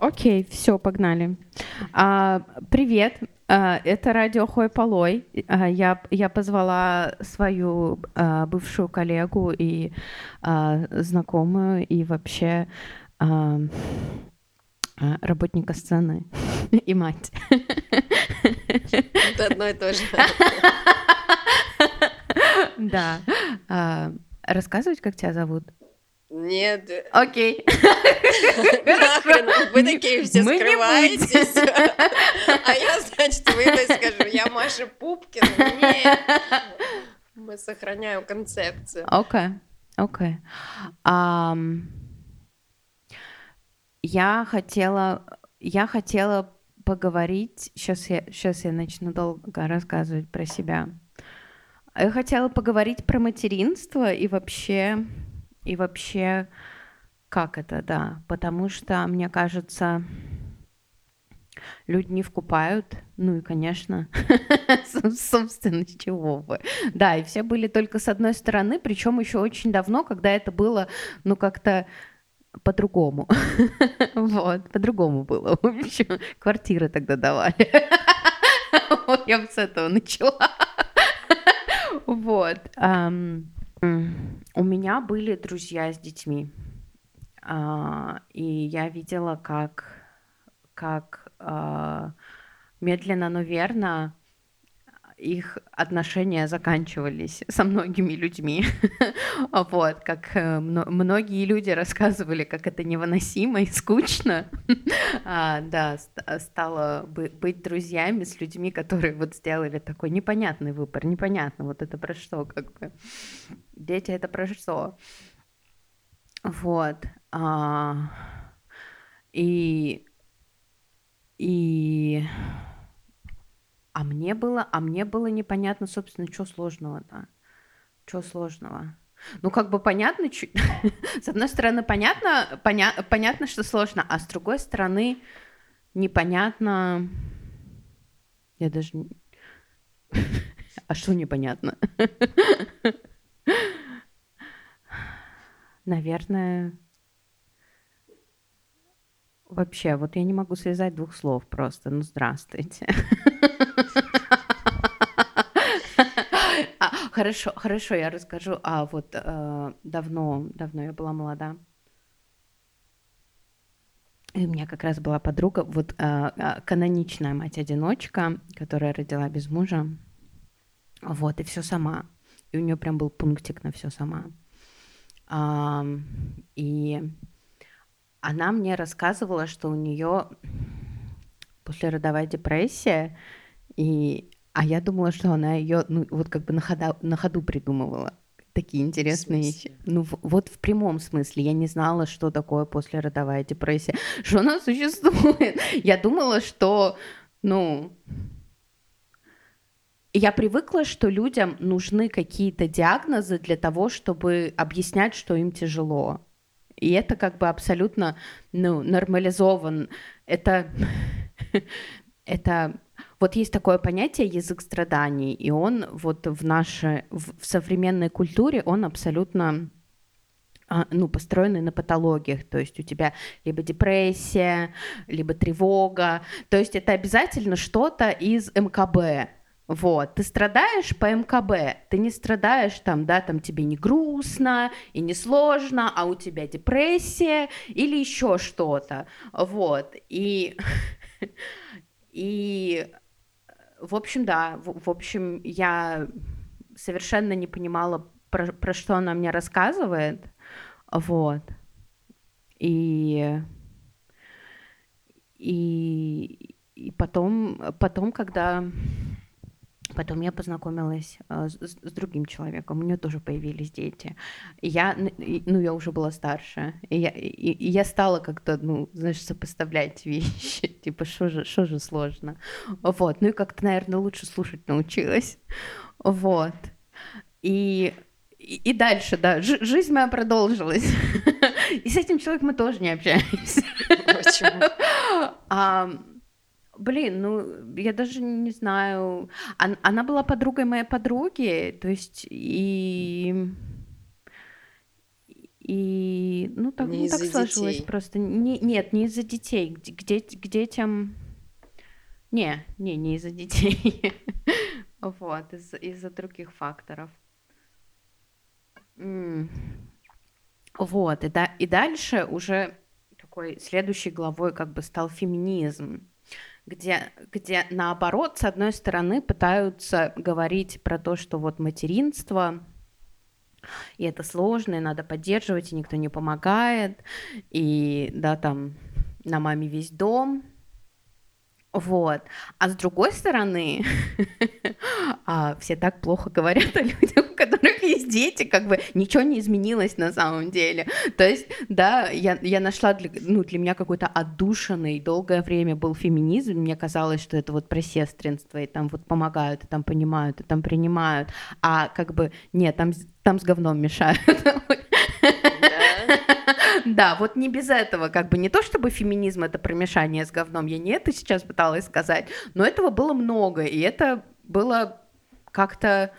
Окей, все, погнали. А, привет, а, это радио Хой Полой. А, я, я позвала свою а, бывшую коллегу и а, знакомую, и вообще а, а, работника сцены и мать. Это одно и то же. Да. А, рассказывать, как тебя зовут? Нет. Окей. Нахрен, вы такие все скрываетесь. А я, значит, выйду и скажу, я Маша Пупкина. Нет. Мы сохраняем концепцию. Окей, окей. Я хотела, я хотела поговорить, сейчас я, сейчас я начну долго рассказывать про себя. Я хотела поговорить про материнство и вообще и вообще, как это, да? Потому что, мне кажется, люди не вкупают, ну и, конечно, собственно, с чего бы. Да, и все были только с одной стороны, причем еще очень давно, когда это было, ну, как-то по-другому. вот, по-другому было. В общем, квартиры тогда давали. вот я бы с этого начала. вот. У меня были друзья с детьми, а, и я видела, как, как а, медленно, но верно их отношения заканчивались со многими людьми. вот, как э, многие люди рассказывали, как это невыносимо и скучно. а, да, стало быть друзьями с людьми, которые вот сделали такой непонятный выбор, непонятно, вот это про что, как бы. Дети это про что? Вот. А, и и а мне было, а мне было непонятно, собственно, что сложного-то. Что сложного? Ну, как бы понятно, чуть... с одной стороны, понятно, поня... понятно, что сложно, а с другой стороны, непонятно... Я даже... а что непонятно? Наверное, Вообще, вот я не могу связать двух слов просто. Ну, здравствуйте. А, хорошо, хорошо, я расскажу. А вот э, давно, давно я была молода. И у меня как раз была подруга, вот э, э, каноничная мать-одиночка, которая родила без мужа. Вот, и все сама. И у нее прям был пунктик на все сама. И она мне рассказывала, что у нее послеродовая депрессия, и, а я думала, что она ее, ну, вот как бы на ходу, на ходу придумывала такие интересные вещи. Ну, в, вот в прямом смысле. Я не знала, что такое послеродовая депрессия, что она существует. Я думала, что, ну, я привыкла, что людям нужны какие-то диагнозы для того, чтобы объяснять, что им тяжело. И это как бы абсолютно ну, нормализован. Это, это вот есть такое понятие язык страданий, и он вот в нашей, в, современной культуре, он абсолютно а, ну, построенный на патологиях, то есть у тебя либо депрессия, либо тревога, то есть это обязательно что-то из МКБ, вот, ты страдаешь по МКБ, ты не страдаешь там, да, там тебе не грустно и не сложно, а у тебя депрессия или еще что-то, вот, и, и, в общем, да, в, в общем, я совершенно не понимала, про, про что она мне рассказывает, вот, и, и, и потом, потом, когда Потом я познакомилась э, с, с другим человеком, у нее тоже появились дети. И я, ну, я уже была старше, и я, и, и я стала как-то, ну, знаешь, сопоставлять вещи, типа, что же, что же сложно. Вот, ну и как-то, наверное, лучше слушать научилась. Вот. И, и, и дальше, да, ж, жизнь моя продолжилась. И с этим человеком мы тоже не общаемся. Почему? Блин, ну, я даже не знаю. Она, она была подругой моей подруги, то есть и... И, ну, так, Не ну, так из-за сложилось детей. просто. Не, нет, не из-за детей. К, к де- к детям... Не, не, не из-за детей. Вот, из- из-за других факторов. М. Вот, и, да, и дальше уже такой следующей главой как бы стал феминизм, где, где наоборот, с одной стороны, пытаются говорить про то, что вот материнство, и это сложно, и надо поддерживать, и никто не помогает, и да, там на маме весь дом, вот. А с другой стороны, а, все так плохо говорят о людях, у которых есть дети, как бы ничего не изменилось на самом деле. То есть, да, я, я нашла, для, ну, для меня какой-то отдушенный, долгое время был феминизм, мне казалось, что это вот про сестринство, и там вот помогают, и там понимают, и там принимают, а как бы, нет, там, там с говном мешают. Да? Вот не без этого, как бы не то чтобы феминизм это промешание с говном, я не это сейчас пыталась сказать, но этого было много, и это было как-то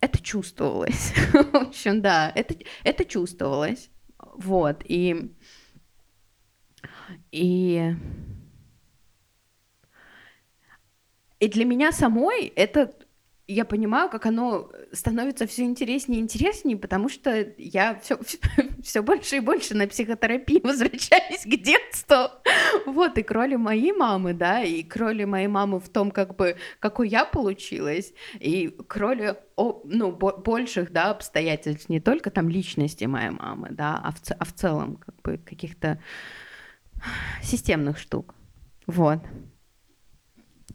это чувствовалось. В общем, да, это, это чувствовалось. Вот, и... И... И для меня самой это я понимаю, как оно становится все интереснее и интереснее, потому что я все, все больше и больше на психотерапии возвращаюсь к детству. Вот, и к роли моей мамы, да, и к роли моей мамы в том, как бы, какой я получилась, и к роли, ну, бо- больших, да, обстоятельств, не только там личности моей мамы, да, а в, а в целом, как бы, каких-то системных штук. Вот.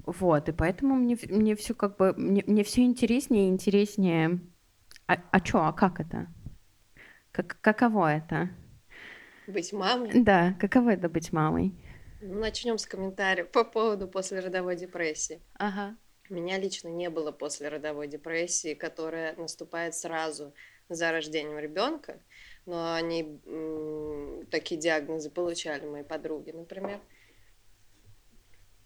Вот, и поэтому мне, мне все как бы, мне, мне все интереснее и интереснее. А, а чё, а как это? Как, каково это? Быть мамой? Да, каково это быть мамой? Ну, начнем с комментариев по поводу послеродовой депрессии. Ага. У меня лично не было послеродовой депрессии, которая наступает сразу за рождением ребенка, но они м, такие диагнозы получали мои подруги, например.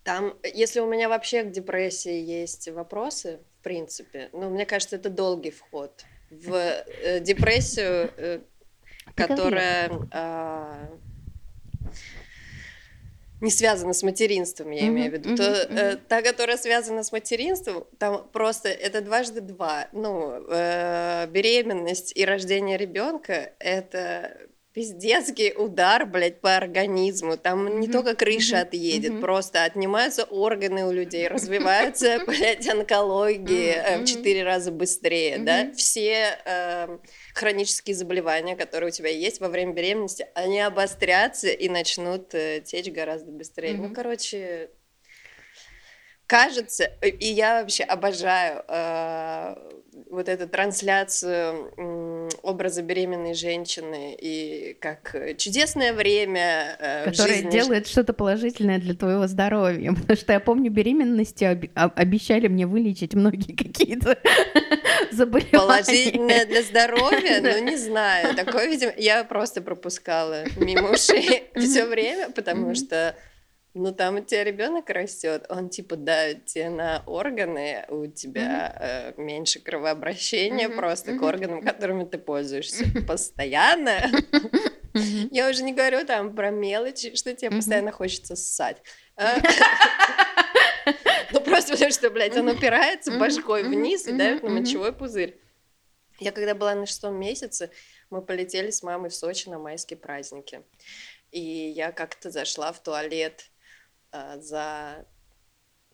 Там, если у меня вообще к депрессии есть вопросы, в принципе, ну, мне кажется, это долгий вход в э, депрессию, э, которая а, не связана с материнством, я имею в виду. То, э, та, которая связана с материнством, там просто это дважды два. Ну, э, беременность и рождение ребенка это пиздецкий удар, блядь, по организму. Там не только крыша отъедет, просто отнимаются органы у людей, развиваются, блядь, онкологии э, в четыре раза быстрее, да? Все эм, хронические заболевания, которые у тебя есть во время беременности, они обострятся и начнут э, течь гораздо быстрее. Ну, короче, кажется, и я вообще обожаю э, вот эту трансляцию образа беременной женщины и как э, чудесное время э, в Которая жизни делает что-то положительное для твоего здоровья. Потому что я помню, беременностью оби- об- обещали мне вылечить многие какие-то заболевания. Положительное для здоровья, ну не знаю. Такое, видимо, я просто пропускала мимо ушей все время, потому что ну там у тебя ребенок растет, он типа давит тебе на органы, у тебя э, меньше кровообращения Мгм, просто к мгм, органам, которыми ты пользуешься постоянно. Мгм. Я уже не говорю там про мелочи, что тебе Мгм. постоянно хочется ссать. А? Ну просто потому что, блядь, он упирается башкой вниз и давит на мочевой пузырь. Я когда была на шестом месяце, мы полетели с мамой в Сочи на майские праздники. И я как-то зашла в туалет а, за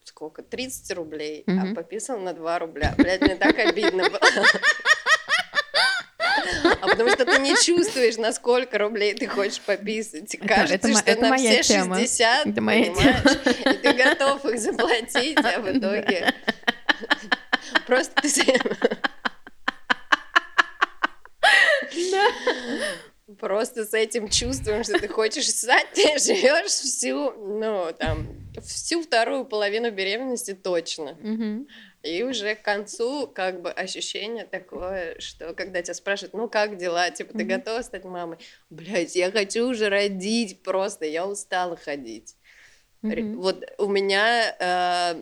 сколько? 30 рублей, Мгм. а пописала на 2 рубля. Блядь, мне так обидно было. А потому что ты не чувствуешь, на сколько рублей ты хочешь пописать. Кажется, это что это на все тема. 60, Это моя понимаешь? И ты готов их заплатить, а в итоге просто ты просто с этим чувством, что ты хочешь ссать, ты живешь всю, ну, там, всю вторую половину беременности точно. Мгм. И уже к концу как бы ощущение такое, что когда тебя спрашивают, ну как дела, типа ты готова стать мамой? Блять, я хочу уже родить просто, я устала ходить. Ре- Вот у меня... э,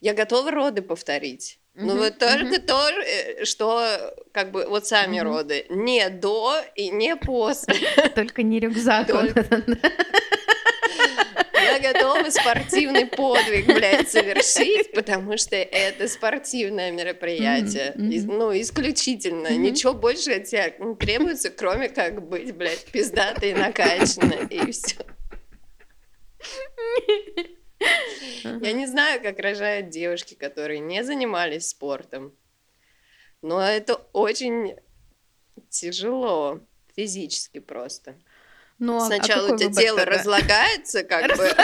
я готова роды повторить. Ну Мгм, вот только то, э, что как бы вот сами роды. Не до и не после. Только не рюкзак. Я готова спортивный подвиг, блядь, совершить, потому что это спортивное мероприятие. Ну, исключительно. Ничего больше от тебя не требуется, кроме как быть, блядь, пиздатой и накачанной, и все. Я не знаю, как рожают девушки, которые не занимались спортом, но это очень тяжело физически просто. Ну, а- а Сначала у какой тебя тело тогда? разлагается, как бы.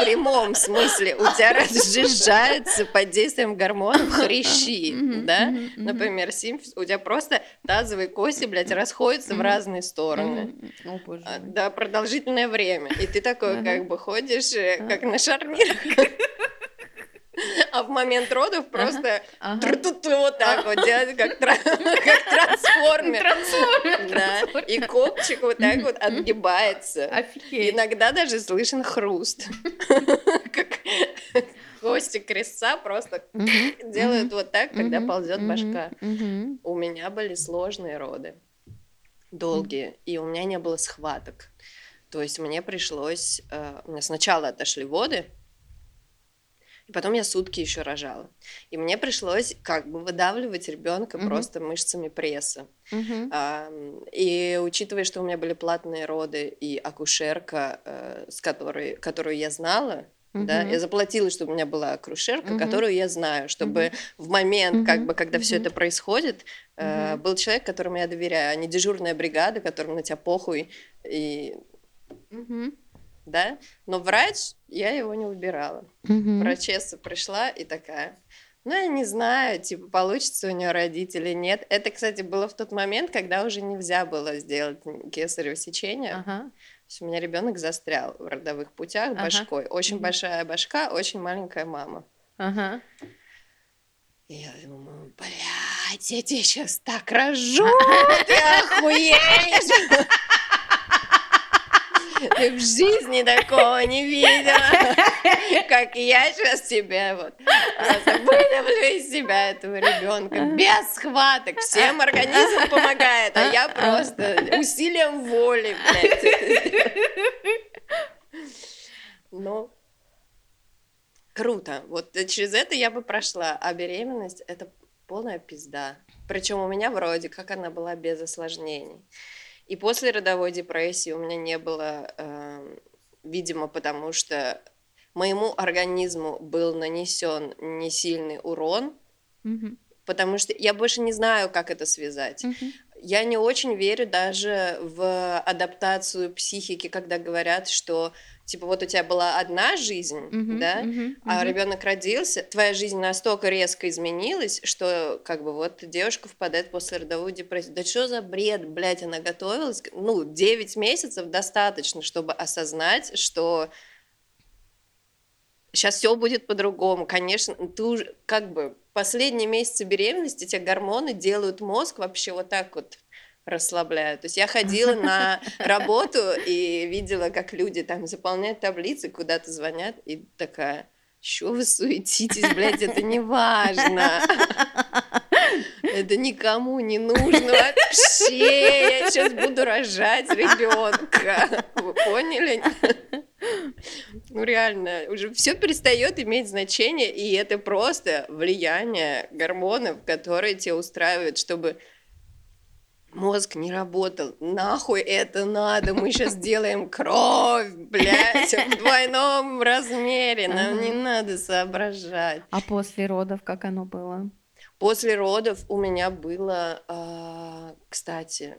В прямом смысле. У тебя разжижается под действием гормонов хрящи, да? Например, симфиз, у тебя просто тазовые кости, блядь, расходятся в разные стороны. Мгм. О, боже А. Да, продолжительное время. И ты такой, как бы, ходишь, э, Ага. как на шарнирах. А в момент родов просто вот так вот делать, как тра- как трансформер. И копчик вот так вот отгибается. Офигеть. Иногда даже слышен хруст. Как кости крестца просто делают вот так, когда ползет башка. У меня были сложные роды, долгие, и у меня не было схваток. То есть мне пришлось... э, У меня сначала отошли воды, и потом я сутки еще рожала. И мне пришлось как бы выдавливать ребенка Мгм. просто мышцами пресса. Мгм. Ам, И учитывая, что у меня были платные роды и акушерка, э, с которой, которую я знала, да, Мгм. я заплатила, чтобы у меня была акушерка, Мгм. которую я знаю, чтобы в момент, как Мгм. бы, когда все Мгм. это происходит, э, Мгм. был человек, которому я доверяю, а не дежурная бригада, которым на тебя похуй, и, Мгм. Да. Но врач, я его не выбирала. Мгм. Врачесса пришла и такая, ну, я не знаю, типа, получится у нее родить или нет. Это, кстати, было в тот момент, когда уже нельзя было сделать кесарево сечение. Ага. У меня ребенок застрял в родовых путях Ага. башкой. Очень Мгм. большая башка, очень маленькая мама. Ага. И я думаю, блядь, я тебе сейчас так рожу, ты охуеешь! Ты в жизни такого не видела, как я сейчас тебя вот просто выдавлю из себя этого ребенка без схваток. Всем организм помогает, а я просто усилием воли, блядь. Ну, круто. Вот через это я бы прошла, а беременность это полная пизда. Причем у меня вроде как она была без осложнений. И после родовой депрессии у меня не было, эм, видимо, потому что моему организму был нанесен несильный урон, Мгм. потому что я больше не знаю, как это связать. Мгм. Я не очень верю даже в адаптацию психики, когда говорят, что типа вот у тебя была одна жизнь, Мгм. да, Мгм. а Мгм. ребенок родился, твоя жизнь настолько резко изменилась, что как бы вот девушка впадает после родовую депрессию. Да что за бред, блядь, она готовилась? Ну, 9 месяцев достаточно, чтобы осознать, что сейчас все будет по-другому. Конечно, ты уже как бы последние месяцы беременности тебе гормоны делают мозг вообще вот так вот расслабляют. То есть я ходила на работу и видела, как люди там заполняют таблицы, куда-то звонят, и такая, что вы суетитесь, блядь, это не важно. Это никому не нужно вообще. Я сейчас буду рожать ребенка. Вы поняли? Ну реально, уже все перестает иметь значение, и это просто влияние гормонов, которые тебя устраивают, чтобы мозг не работал. Нахуй это надо? Мы сейчас делаем кровь, блядь, в двойном размере. Нам не надо соображать. А после родов как оно было? После родов у меня было, а, кстати,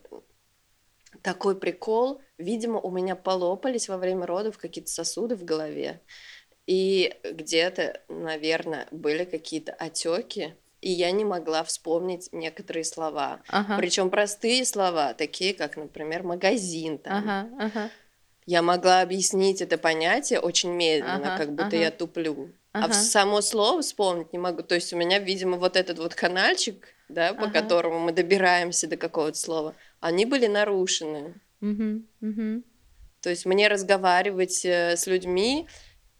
такой прикол. Видимо, у меня полопались во время родов какие-то сосуды в голове. И где-то, наверное, были какие-то отеки, и я не могла вспомнить некоторые слова. Ага. Причем простые слова, такие как, например, магазин. Там. Ага, ага. Я могла объяснить это понятие очень медленно, Ага, как будто ага. я туплю. А Ага. в само слово вспомнить не могу. То есть у меня, видимо, вот этот вот канальчик, да, по Ага. которому мы добираемся до какого-то слова, они были нарушены. Мгм, мгм. То есть мне разговаривать э, с людьми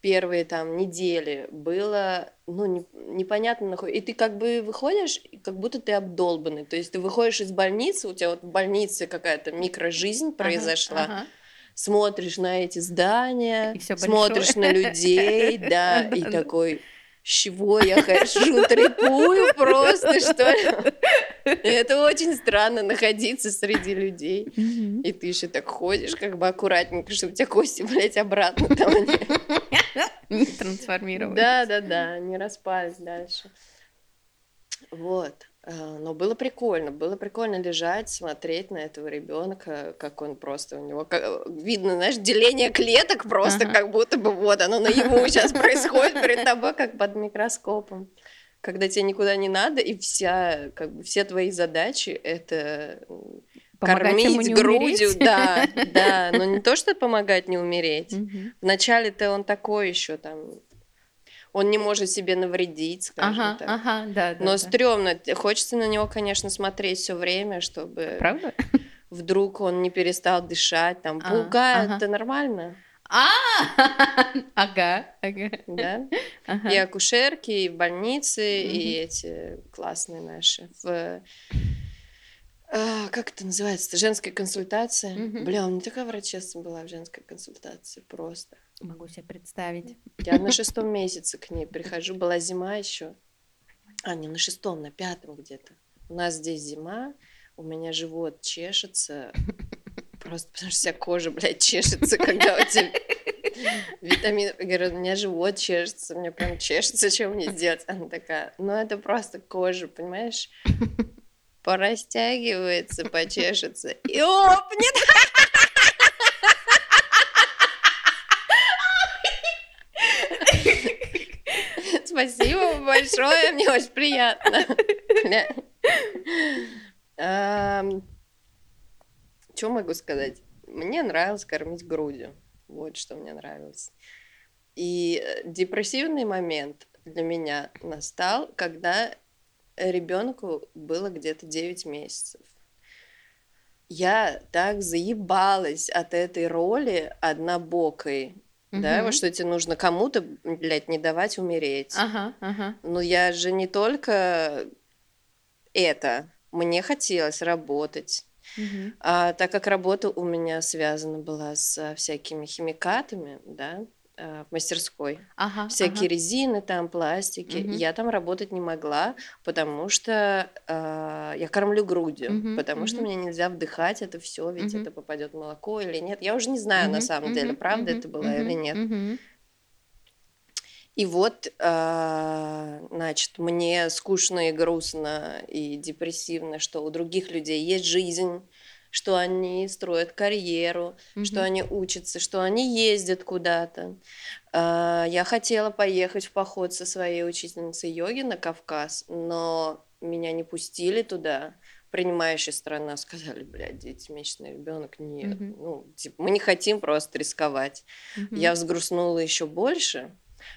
первые там недели было, ну, не, непонятно, нахуй. И ты как бы выходишь, как будто ты обдолбанный. То есть ты выходишь из больницы, у тебя вот в больнице какая-то микрожизнь произошла. Ага, ага. Смотришь на эти здания, смотришь на людей, да, и такой, с чего я хожу, трепую просто, что ли? Это очень странно находиться среди людей. И ты еще так ходишь, как бы аккуратненько, чтобы у тебя кости, блядь, обратно там не трансформировались. Да, да, да, не распались дальше. Вот. А, но было прикольно, было прикольно лежать, смотреть на этого ребенка, как он просто у него как, видно, знаешь, деление клеток просто, ага. как будто бы вот оно на наяву сейчас происходит перед тобой, как под микроскопом. Когда тебе никуда не надо, и вся, как бы, все твои задачи это помогать кормить грудью, умереть. да, да, но не то, что помогать не умереть. Вначале-то он такой еще там он не может себе навредить, скажем ага, так. Ага, да, да, Но да. стрёмно. Хочется на него, конечно, смотреть все время, чтобы... Правда? Вдруг он не перестал дышать, там, пугает, ага. это нормально. А, ага, ага. Да? Ага. И акушерки, и больницы, и эти классные наши. В... А, как это называется? Женская консультация. Бля, у меня такая врачесса была в женской консультации просто. Могу себе представить. Я на шестом месяце к ней прихожу, была зима еще. А, не на шестом, на пятом где-то. У нас здесь зима, у меня живот чешется. Просто потому что вся кожа, блядь, чешется, когда у тебя витамин. Я говорю, у меня живот чешется, мне прям чешется, что мне сделать? Она такая, ну это просто кожа, понимаешь? Порастягивается, почешется. И оп, Спасибо большое, мне очень приятно. Что могу сказать? Мне нравилось кормить грудью. Вот что мне нравилось. И э, депрессивный момент для меня настал, когда ребенку было где-то 9 месяцев. Я так заебалась от этой роли однобокой, Угу. Да, вот что тебе нужно кому-то, блядь, не давать умереть. Ага, ага. Но я же не только это. Мне хотелось работать. Угу. А так как работа у меня связана была с всякими химикатами, да, в мастерской. Ага, Всякие ага. резины, там, пластики. Угу. Я там работать не могла, потому что э, я кормлю грудью, угу, потому угу. что мне нельзя вдыхать это все, ведь угу. это попадет молоко или нет. Я уже не знаю угу, на самом угу, деле, правда угу, это было угу, или нет. Угу. И вот, э, значит, мне скучно и грустно и депрессивно, что у других людей есть жизнь, что они строят карьеру, mm-hmm. что они учатся, что они ездят куда-то. А, я хотела поехать в поход со своей учительницей йоги на Кавказ, но меня не пустили туда. Принимающая страна сказали, блядь, девятимесячный ребенок, нет, mm-hmm. ну, типа, мы не хотим просто рисковать. Mm-hmm. Я взгрустнула еще больше,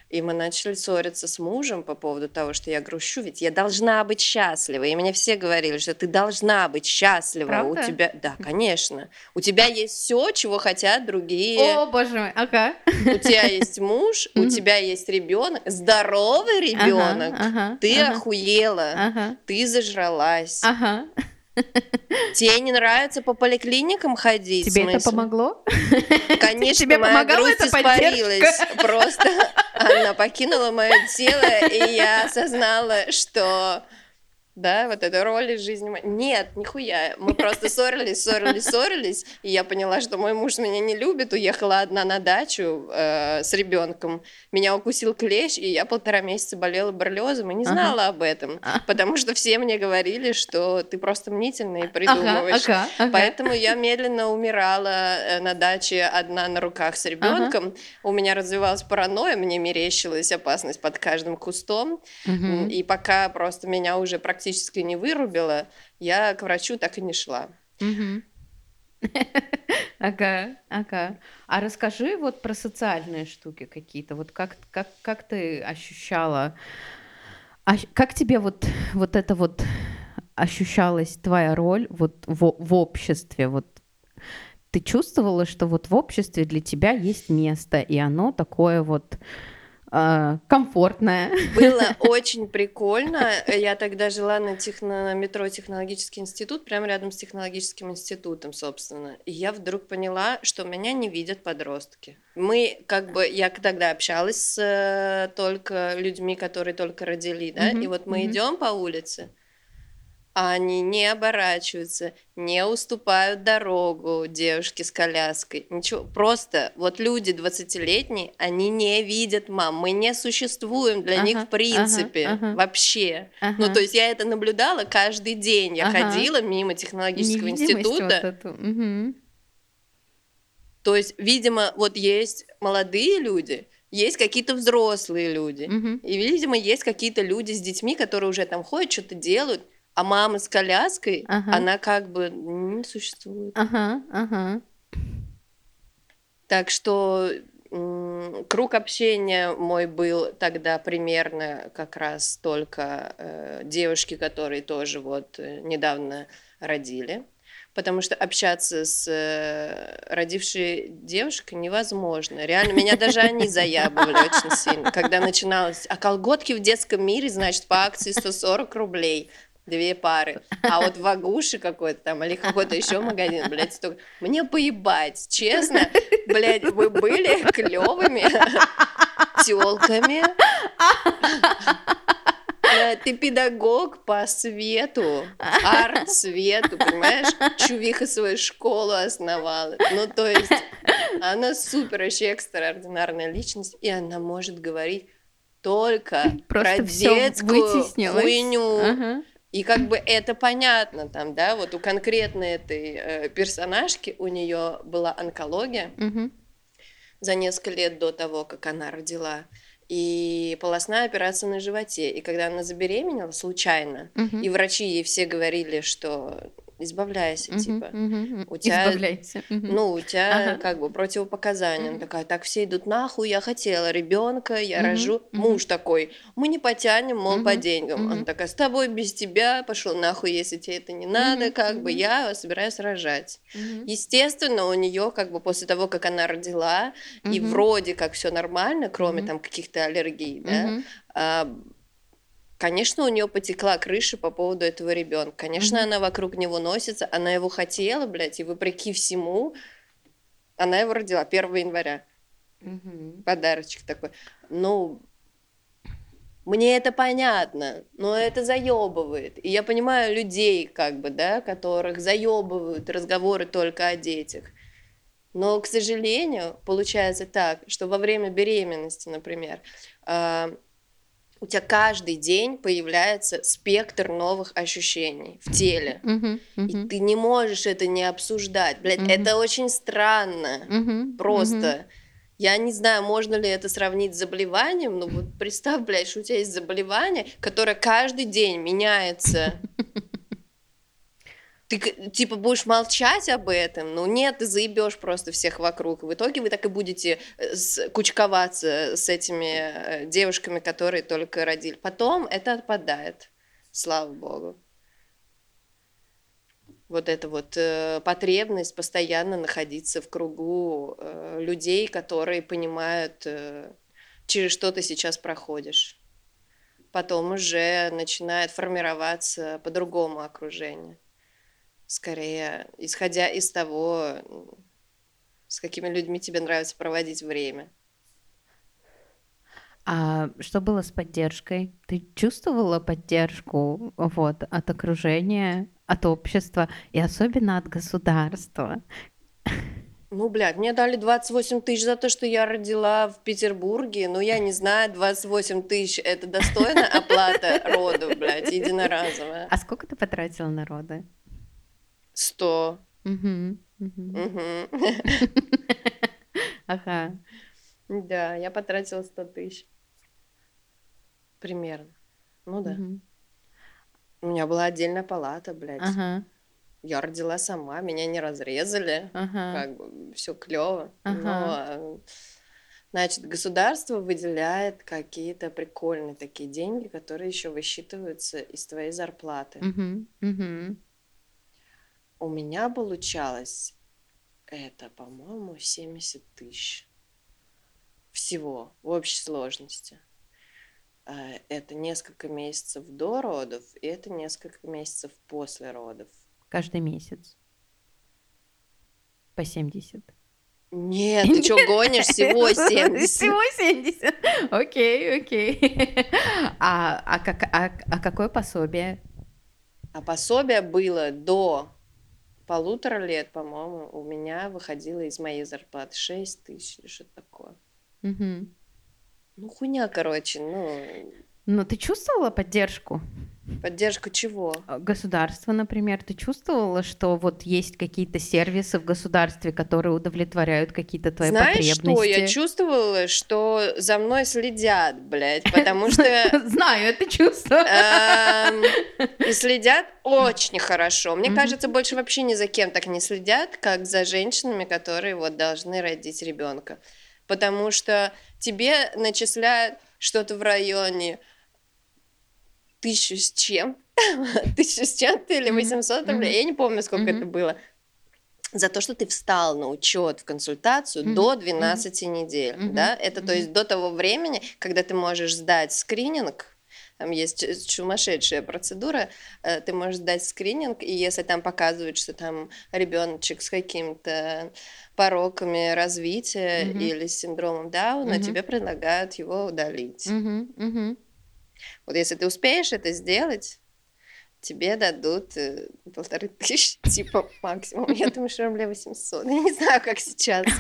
и мы начали ссориться с мужем по поводу того, что я грущу, ведь я должна быть счастлива. И мне все говорили, что ты должна быть счастлива. Правда? У тебя, да, конечно. У тебя есть все, чего хотят другие. О, боже мой, ага. У тебя есть муж, у тебя есть ребенок, здоровый ребенок. Ты охуела, ты зажралась. Ага. Тебе не нравится по поликлиникам ходить? Тебе это помогло? Конечно, Тебе моя грусть испарилась. Просто она покинула мое тело, и я осознала, что да, вот эта роль из жизни. Нет, нихуя. Мы просто ссорились, ссорились, ссорились, и я поняла, что мой муж меня не любит. Уехала одна на дачу э, с ребенком. Меня укусил клещ, и я полтора месяца болела боррелиозом и не знала ага. об этом, а. потому что все мне говорили, что ты просто мнительный и придумываешь. Ага, ага, ага. Поэтому я медленно умирала э, на даче одна на руках с ребенком. Ага. У меня развивалась паранойя, мне мерещилась опасность под каждым кустом, угу. и пока просто меня уже практически практически не вырубила, я к врачу так и не шла. Ага, ага. А расскажи вот про социальные штуки какие-то. Вот как, как, как ты ощущала, а, как тебе вот, вот это вот ощущалась твоя роль вот в, в обществе? Вот ты чувствовала, что вот в обществе для тебя есть место, и оно такое вот э, комфортное. Было очень прикольно. Я тогда жила на, техно... метро Технологический институт, прямо рядом с Технологическим институтом, собственно. И я вдруг поняла, что меня не видят подростки. Мы, как бы, я тогда общалась с э, только людьми, которые только родили, да, mm-hmm. и вот мы mm-hmm. идем по улице, а они не оборачиваются, не уступают дорогу девушке с коляской, ничего. Просто вот люди 20-летние, они не видят мам, мы не существуем для ага, них в принципе ага, ага. вообще. Ага. Ну, то есть я это наблюдала каждый день. Я ага. ходила мимо технологического института. Вот угу. То есть, видимо, вот есть молодые люди, есть какие-то взрослые люди. Угу. И, видимо, есть какие-то люди с детьми, которые уже там ходят, что-то делают а мама с коляской, ага. она как бы не существует. Ага, ага. Так что круг общения мой был тогда примерно как раз только э, девушки, которые тоже вот э, недавно родили. Потому что общаться с э, родившей девушкой невозможно. Реально, меня даже они заябывали очень сильно. Когда начиналось, а колготки в детском мире, значит, по акции 140 рублей две пары. А вот в Агуше какой-то там или какой-то еще магазин, блядь, столько. Мне поебать, честно, блядь, вы были клевыми телками. Ты педагог по свету, арт-свету, понимаешь? Чувиха свою школу основала. Ну, то есть, она супер вообще экстраординарная личность, и она может говорить только Просто про детскую хуйню. Ага и как бы это понятно там, да, вот у конкретной этой э, персонажки у нее была онкология угу. за несколько лет до того, как она родила и полостная операция на животе. И когда она забеременела случайно, угу. и врачи ей все говорили, что избавляйся, угу, типа. Угу, у тебя, Избавляйся. Ну, у тебя ага. как бы противопоказания. Она такая, так все идут нахуй, я хотела ребенка, я угу, рожу. Угу. Муж такой, мы не потянем, мол, угу, по деньгам. Угу. Она такая, с тобой без тебя, пошел нахуй, если тебе это не надо, угу, как угу. бы я собираюсь рожать. Угу. Естественно, у нее как бы после того, как она родила, угу. и вроде как все нормально, кроме угу. там каких-то аллергий, угу. да, Конечно, у нее потекла крыша по поводу этого ребенка. Конечно, mm-hmm. она вокруг него носится, она его хотела, блядь, и вопреки всему, она его родила 1 января. Mm-hmm. Подарочек такой. Ну, мне это понятно, но это заебывает. И я понимаю людей, как бы, да, которых заебывают разговоры только о детях. Но, к сожалению, получается так, что во время беременности, например, а, у тебя каждый день появляется спектр новых ощущений в теле. Uh-huh, uh-huh. И ты не можешь это не обсуждать. Блядь, uh-huh. это очень странно. Uh-huh, Просто. Uh-huh. Я не знаю, можно ли это сравнить с заболеванием, но вот представь, блядь, что у тебя есть заболевание, которое каждый день меняется. ты типа будешь молчать об этом, ну нет, ты заебешь просто всех вокруг. В итоге вы так и будете э, кучковаться с этими э, девушками, которые только родили. Потом это отпадает, слава богу. Вот эта вот э, потребность постоянно находиться в кругу э, людей, которые понимают, э, через что ты сейчас проходишь. Потом уже начинает формироваться по-другому окружение скорее исходя из того, с какими людьми тебе нравится проводить время. А что было с поддержкой? Ты чувствовала поддержку вот, от окружения, от общества и особенно от государства? Ну, блядь, мне дали 28 тысяч за то, что я родила в Петербурге. Ну, я не знаю, 28 тысяч – это достойная оплата роду, блядь, единоразовая. А сколько ты потратила на роды? Сто. Ага. Да, я потратила сто тысяч. Примерно. Ну да. У меня была отдельная палата, блядь. Ага. Я родила сама, меня не разрезали. Ага. Как бы все клево. Ага. Но Значит, государство выделяет какие-то прикольные такие деньги, которые еще высчитываются из твоей зарплаты. Угу, угу у меня получалось это, по-моему, 70 тысяч всего в общей сложности. А, это несколько месяцев до родов, и это несколько месяцев после родов. Каждый месяц. По 70. Нет, ты что, гонишь? Всего 70. Всего 70. Окей, окей. А, а, как, а, а какое пособие? А пособие было до полутора лет, по-моему, у меня выходило из моей зарплаты 6 тысяч или что-то такое. Угу. Ну, хуйня, короче, ну... Но ты чувствовала поддержку? Поддержку чего? А, государство, например, ты чувствовала, что вот есть какие-то сервисы в государстве, которые удовлетворяют какие-то твои Знаешь потребности? что? Я чувствовала, что за мной следят, блядь, потому что... Знаю это чувство. Эм, и следят очень хорошо. Мне кажется, больше вообще ни за кем так не следят, как за женщинами, которые вот должны родить ребенка. Потому что тебе начисляют что-то в районе тысячу с чем, тысячу с чем-то или 800 рублей, я не помню, сколько это было, за то, что ты встал на учет в консультацию до 12 недель, да, это то есть до того времени, когда ты можешь сдать скрининг, там есть сумасшедшая процедура, э, ты можешь сдать скрининг, и если там показывают, что там ребеночек с какими-то пороками развития mm-hmm. или с синдромом Дауна, mm-hmm. тебе предлагают его удалить. Mm-hmm. Mm-hmm. Вот если ты успеешь это сделать, тебе дадут э, полторы тысячи, типа максимум. Я думаю, что рублей 800. Я не знаю, как сейчас.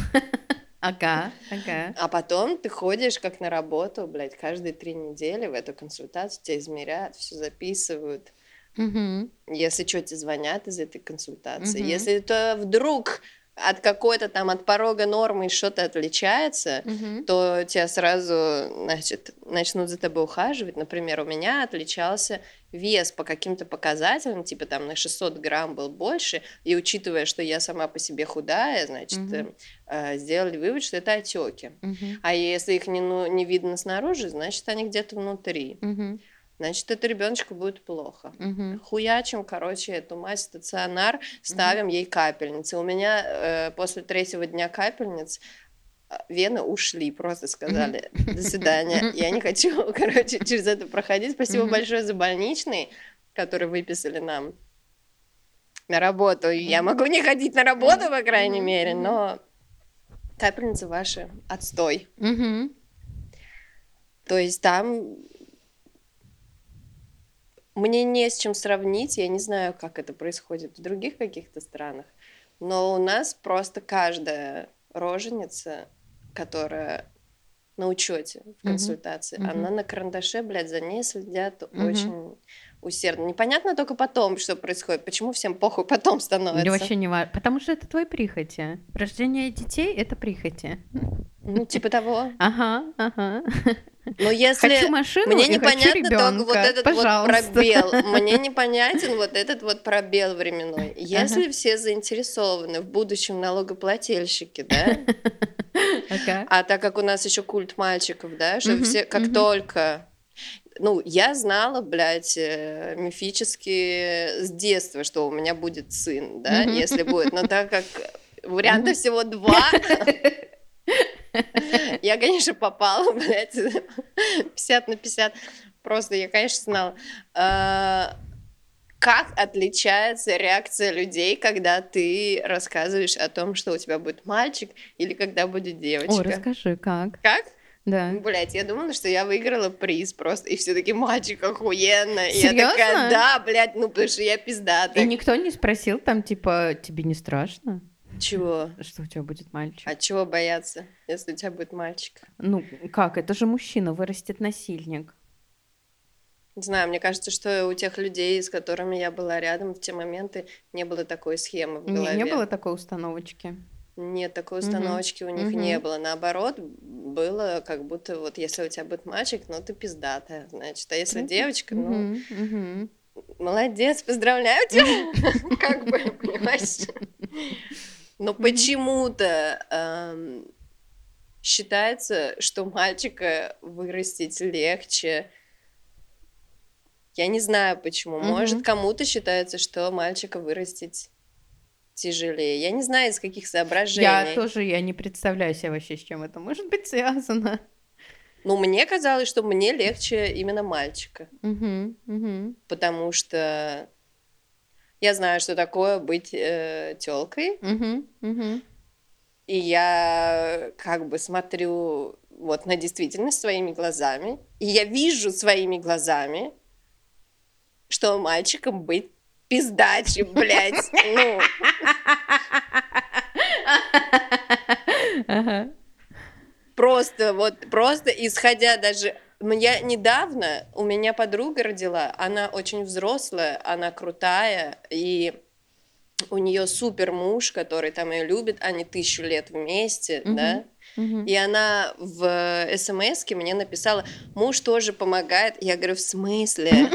Ага, ага. А потом ты ходишь как на работу, блядь, каждые три недели в эту консультацию, тебя измеряют, все записывают. Угу. Если что, тебе звонят из этой консультации. Угу. Если это вдруг от какой-то там, от порога нормы что-то отличается, угу. то тебя сразу, значит, начнут за тобой ухаживать. Например, у меня отличался вес по каким-то показателям, типа там на 600 грамм был больше, и учитывая, что я сама по себе худая, значит, угу. э, сделали вывод, что это отеки. Угу. А если их не, ну, не видно снаружи, значит, они где-то внутри. Угу значит, это ребеночку будет плохо. Угу. Хуячим, короче, эту мать стационар, ставим угу. ей капельницы. У меня э, после третьего дня капельниц а, вены ушли, просто сказали до свидания. Я не хочу, короче, через это проходить. Спасибо большое за больничный, который выписали нам на работу. Я могу не ходить на работу, по крайней мере, но капельницы ваши отстой. То есть там мне не с чем сравнить, я не знаю, как это происходит в других каких-то странах, но у нас просто каждая роженица, которая на учете в консультации, mm-hmm. она на карандаше, блядь, за ней следят mm-hmm. очень усердно. Непонятно только потом, что происходит, почему всем похуй потом становится. Или вообще не важно, потому что это твои прихоти. Рождение детей — это прихоти. Ну, типа того. Ага, ага. Но если хочу машину мне непонятно только вот этот Пожалуйста. вот пробел, мне непонятен вот этот вот пробел временной. Если ага. все заинтересованы в будущем налогоплательщике, да, ага. а так как у нас еще культ мальчиков, да, что угу, все как угу. только ну, я знала, блядь, э, мифически с детства, что у меня будет сын, да, если будет. Но так как вариантов всего два, я, конечно, попала, блядь, 50 на 50. Просто я, конечно, знала. А, как отличается реакция людей, когда ты рассказываешь о том, что у тебя будет мальчик или когда будет девочка? О, расскажи, как? Как? Да. Блять, я думала, что я выиграла приз просто, и все таки мальчик охуенно. Серьезно? Я такая, да, блядь, ну потому что я пиздатая. И никто не спросил там, типа, тебе не страшно? Чего? Что у тебя будет мальчик. А чего бояться, если у тебя будет мальчик? Ну, как? Это же мужчина, вырастет насильник. Не знаю, мне кажется, что у тех людей, с которыми я была рядом в те моменты, не было такой схемы в голове. Не, не было такой установочки? Нет, такой установочки угу. у них угу. не было. Наоборот, было как будто вот если у тебя будет мальчик, ну ты пиздатая, значит. А если девочка, ну... Угу. Молодец, поздравляю тебя. Как бы, понимаешь? Но почему-то эм, считается, что мальчика вырастить легче. Я не знаю почему. Может, кому-то считается, что мальчика вырастить тяжелее. Я не знаю, из каких соображений. Я тоже, я не представляю себе вообще, с чем это может быть связано. Ну, мне казалось, что мне легче именно мальчика. Угу, угу. Потому что я знаю, что такое быть э, телкой. Угу, угу. И я как бы смотрю вот на действительность своими глазами. И я вижу своими глазами, что мальчиком быть пиздачи, блядь. Ну. Просто, вот, просто исходя даже... Я недавно, у меня подруга родила, она очень взрослая, она крутая, и у нее супер муж, который там ее любит, они тысячу лет вместе, mm-hmm. да, Мгм. и она в смс мне написала, муж тоже помогает. Я говорю, в смысле?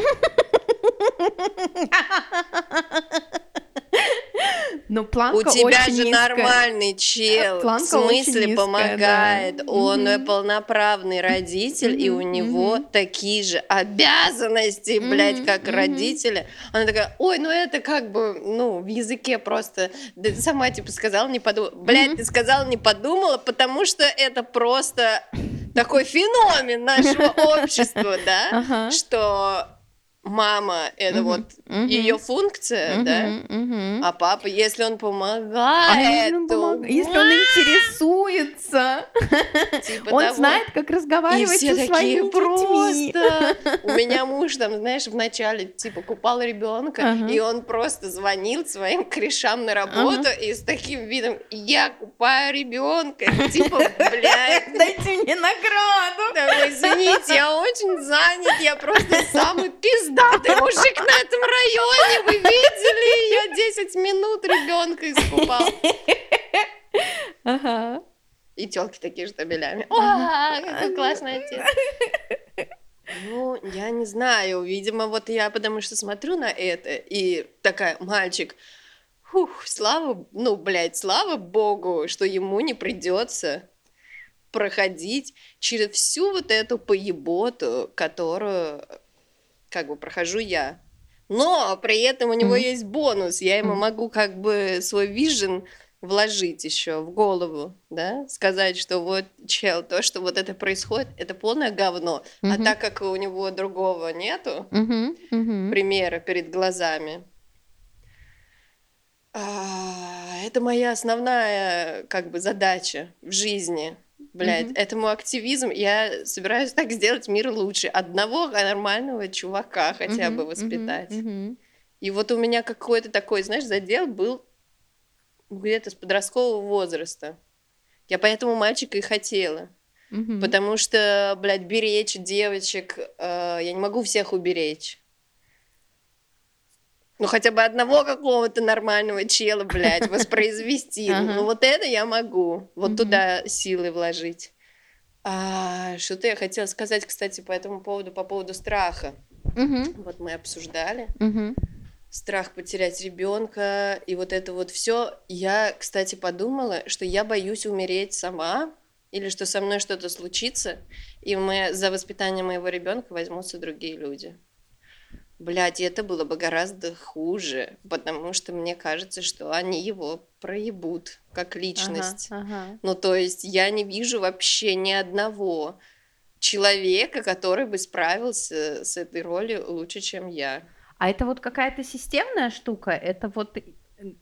У планка тебя очень же низкая. нормальный чел, в Планка очень смысле низкая, помогает, да. он Мгм. полноправный родитель, и у него мгм. такие же обязанности, блядь, Мгм, как мгм. родителя. Она такая, ой, ну это как бы, ну, в языке просто, да ты сама типа сказала, не подумала. Блядь, Мгм. ты сказала, не подумала, потому что это просто такой феномен нашего общества, да, что мама это Мгм, вот мгм. ее функция, да, Мгм, мгм. а папа, если он А помогает, если он, то помог- если он интересуется, типа он того. знает, как разговаривать со своими детьми. просто. У меня муж там, знаешь, вначале типа купал ребенка, Ага. и он просто звонил своим корешам на работу и с таким видом: я купаю ребенка, типа, блядь. Дайте мне награду. Извините, я очень занят, я просто самый пиздатый мужик на этом районе, вы видели? Я 10 минут ребенка искупал. Ага. И телки такие штабелями. О, какой классный отец. Ну, я не знаю, видимо, вот я потому что смотрю на это и такая, мальчик, фух, слава, ну, блядь, слава богу, что ему не придется проходить через всю вот эту поеботу, которую как бы прохожу я. Но при этом у него Мгм. есть бонус, я ему Мгм. могу как бы свой вижен вложить еще в голову, да, сказать, что вот, чел, то, что вот это происходит, это полное говно. А Мгм. так как у него другого нету, Мгм, мгм. примера перед глазами, а, это моя основная, как бы, задача в жизни. Блядь, Мгм. этому активизм я собираюсь так сделать мир лучше. Одного нормального чувака хотя Мгм, бы воспитать. мгм. И вот у меня какой-то такой, знаешь, задел был где-то с подросткового возраста. Я поэтому мальчика и хотела. Мгм. Потому что, блядь, беречь девочек, э, я не могу всех уберечь. Ну, хотя бы одного какого-то нормального чела, блядь, воспроизвести. Ну, вот это я могу. Вот туда силы вложить. А, что-то я хотела сказать, кстати, по этому поводу, по поводу страха. Вот мы обсуждали страх потерять ребенка и вот это вот все. Я, кстати, подумала, что я боюсь умереть сама или что со мной что-то случится, и мы, за воспитание моего ребенка возьмутся другие люди. Блядь, это было бы гораздо хуже, потому что мне кажется, что они его проебут как личность. Ага, ага. Ну, то есть я не вижу вообще ни одного человека, который бы справился с этой ролью лучше, чем я. А это вот какая-то системная штука, это вот, э,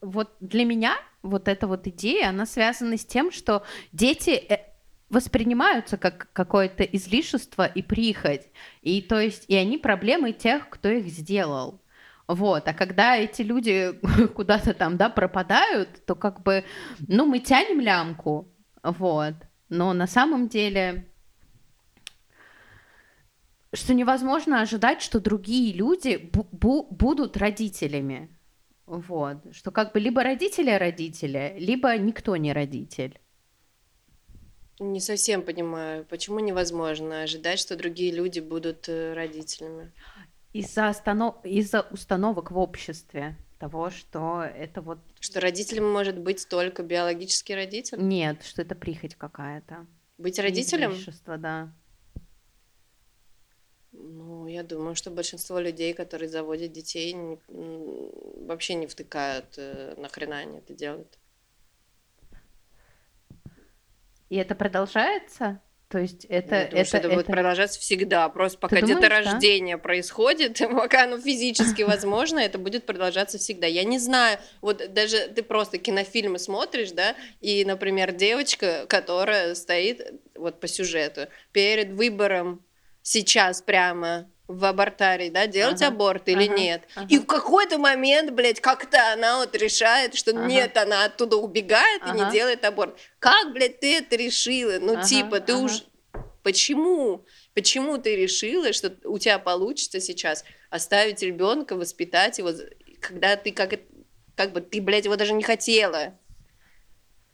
вот для меня вот эта вот идея, она связана с тем, что дети э, воспринимаются как какое-то излишество и прихоть, и то есть и они проблемы тех, кто их сделал. Вот, а когда эти люди куда-то там, да, пропадают, то как бы, ну, мы тянем лямку, вот, но на самом деле что невозможно ожидать, что другие люди бу- бу- будут родителями. Вот. Что как бы либо родители родители, либо никто не родитель. Не совсем понимаю, почему невозможно ожидать, что другие люди будут э, родителями. Из-за, останов... Из-за установок в обществе того, что это вот... Что родителем может быть только биологический родитель? Нет, что это прихоть какая-то. Быть родителем? Да. Ну, я думаю, что большинство людей, которые заводят детей, вообще не втыкают, э, нахрена они это делают. И это продолжается? То есть это... Я думаю, это, что это, будет это- продолжаться всегда. Просто пока думаешь, да? деторождение происходит, пока оно физически возможно, это будет продолжаться всегда. Я не знаю, вот даже ты просто кинофильмы смотришь, да, и, например, девочка, которая стоит вот по сюжету перед выбором сейчас прямо в абортарии, да, делать Ага, аборт или ага, нет. ага. И в какой-то момент, блядь, как-то она вот решает, что Ага. нет, она оттуда убегает и Ага. не делает аборт. Как, блядь, ты это решила? Ну, Ага, типа, ты ага. уж Почему? Почему ты решила, что у тебя получится сейчас оставить ребенка, воспитать его, когда ты как, как бы ты, блядь, его даже не хотела?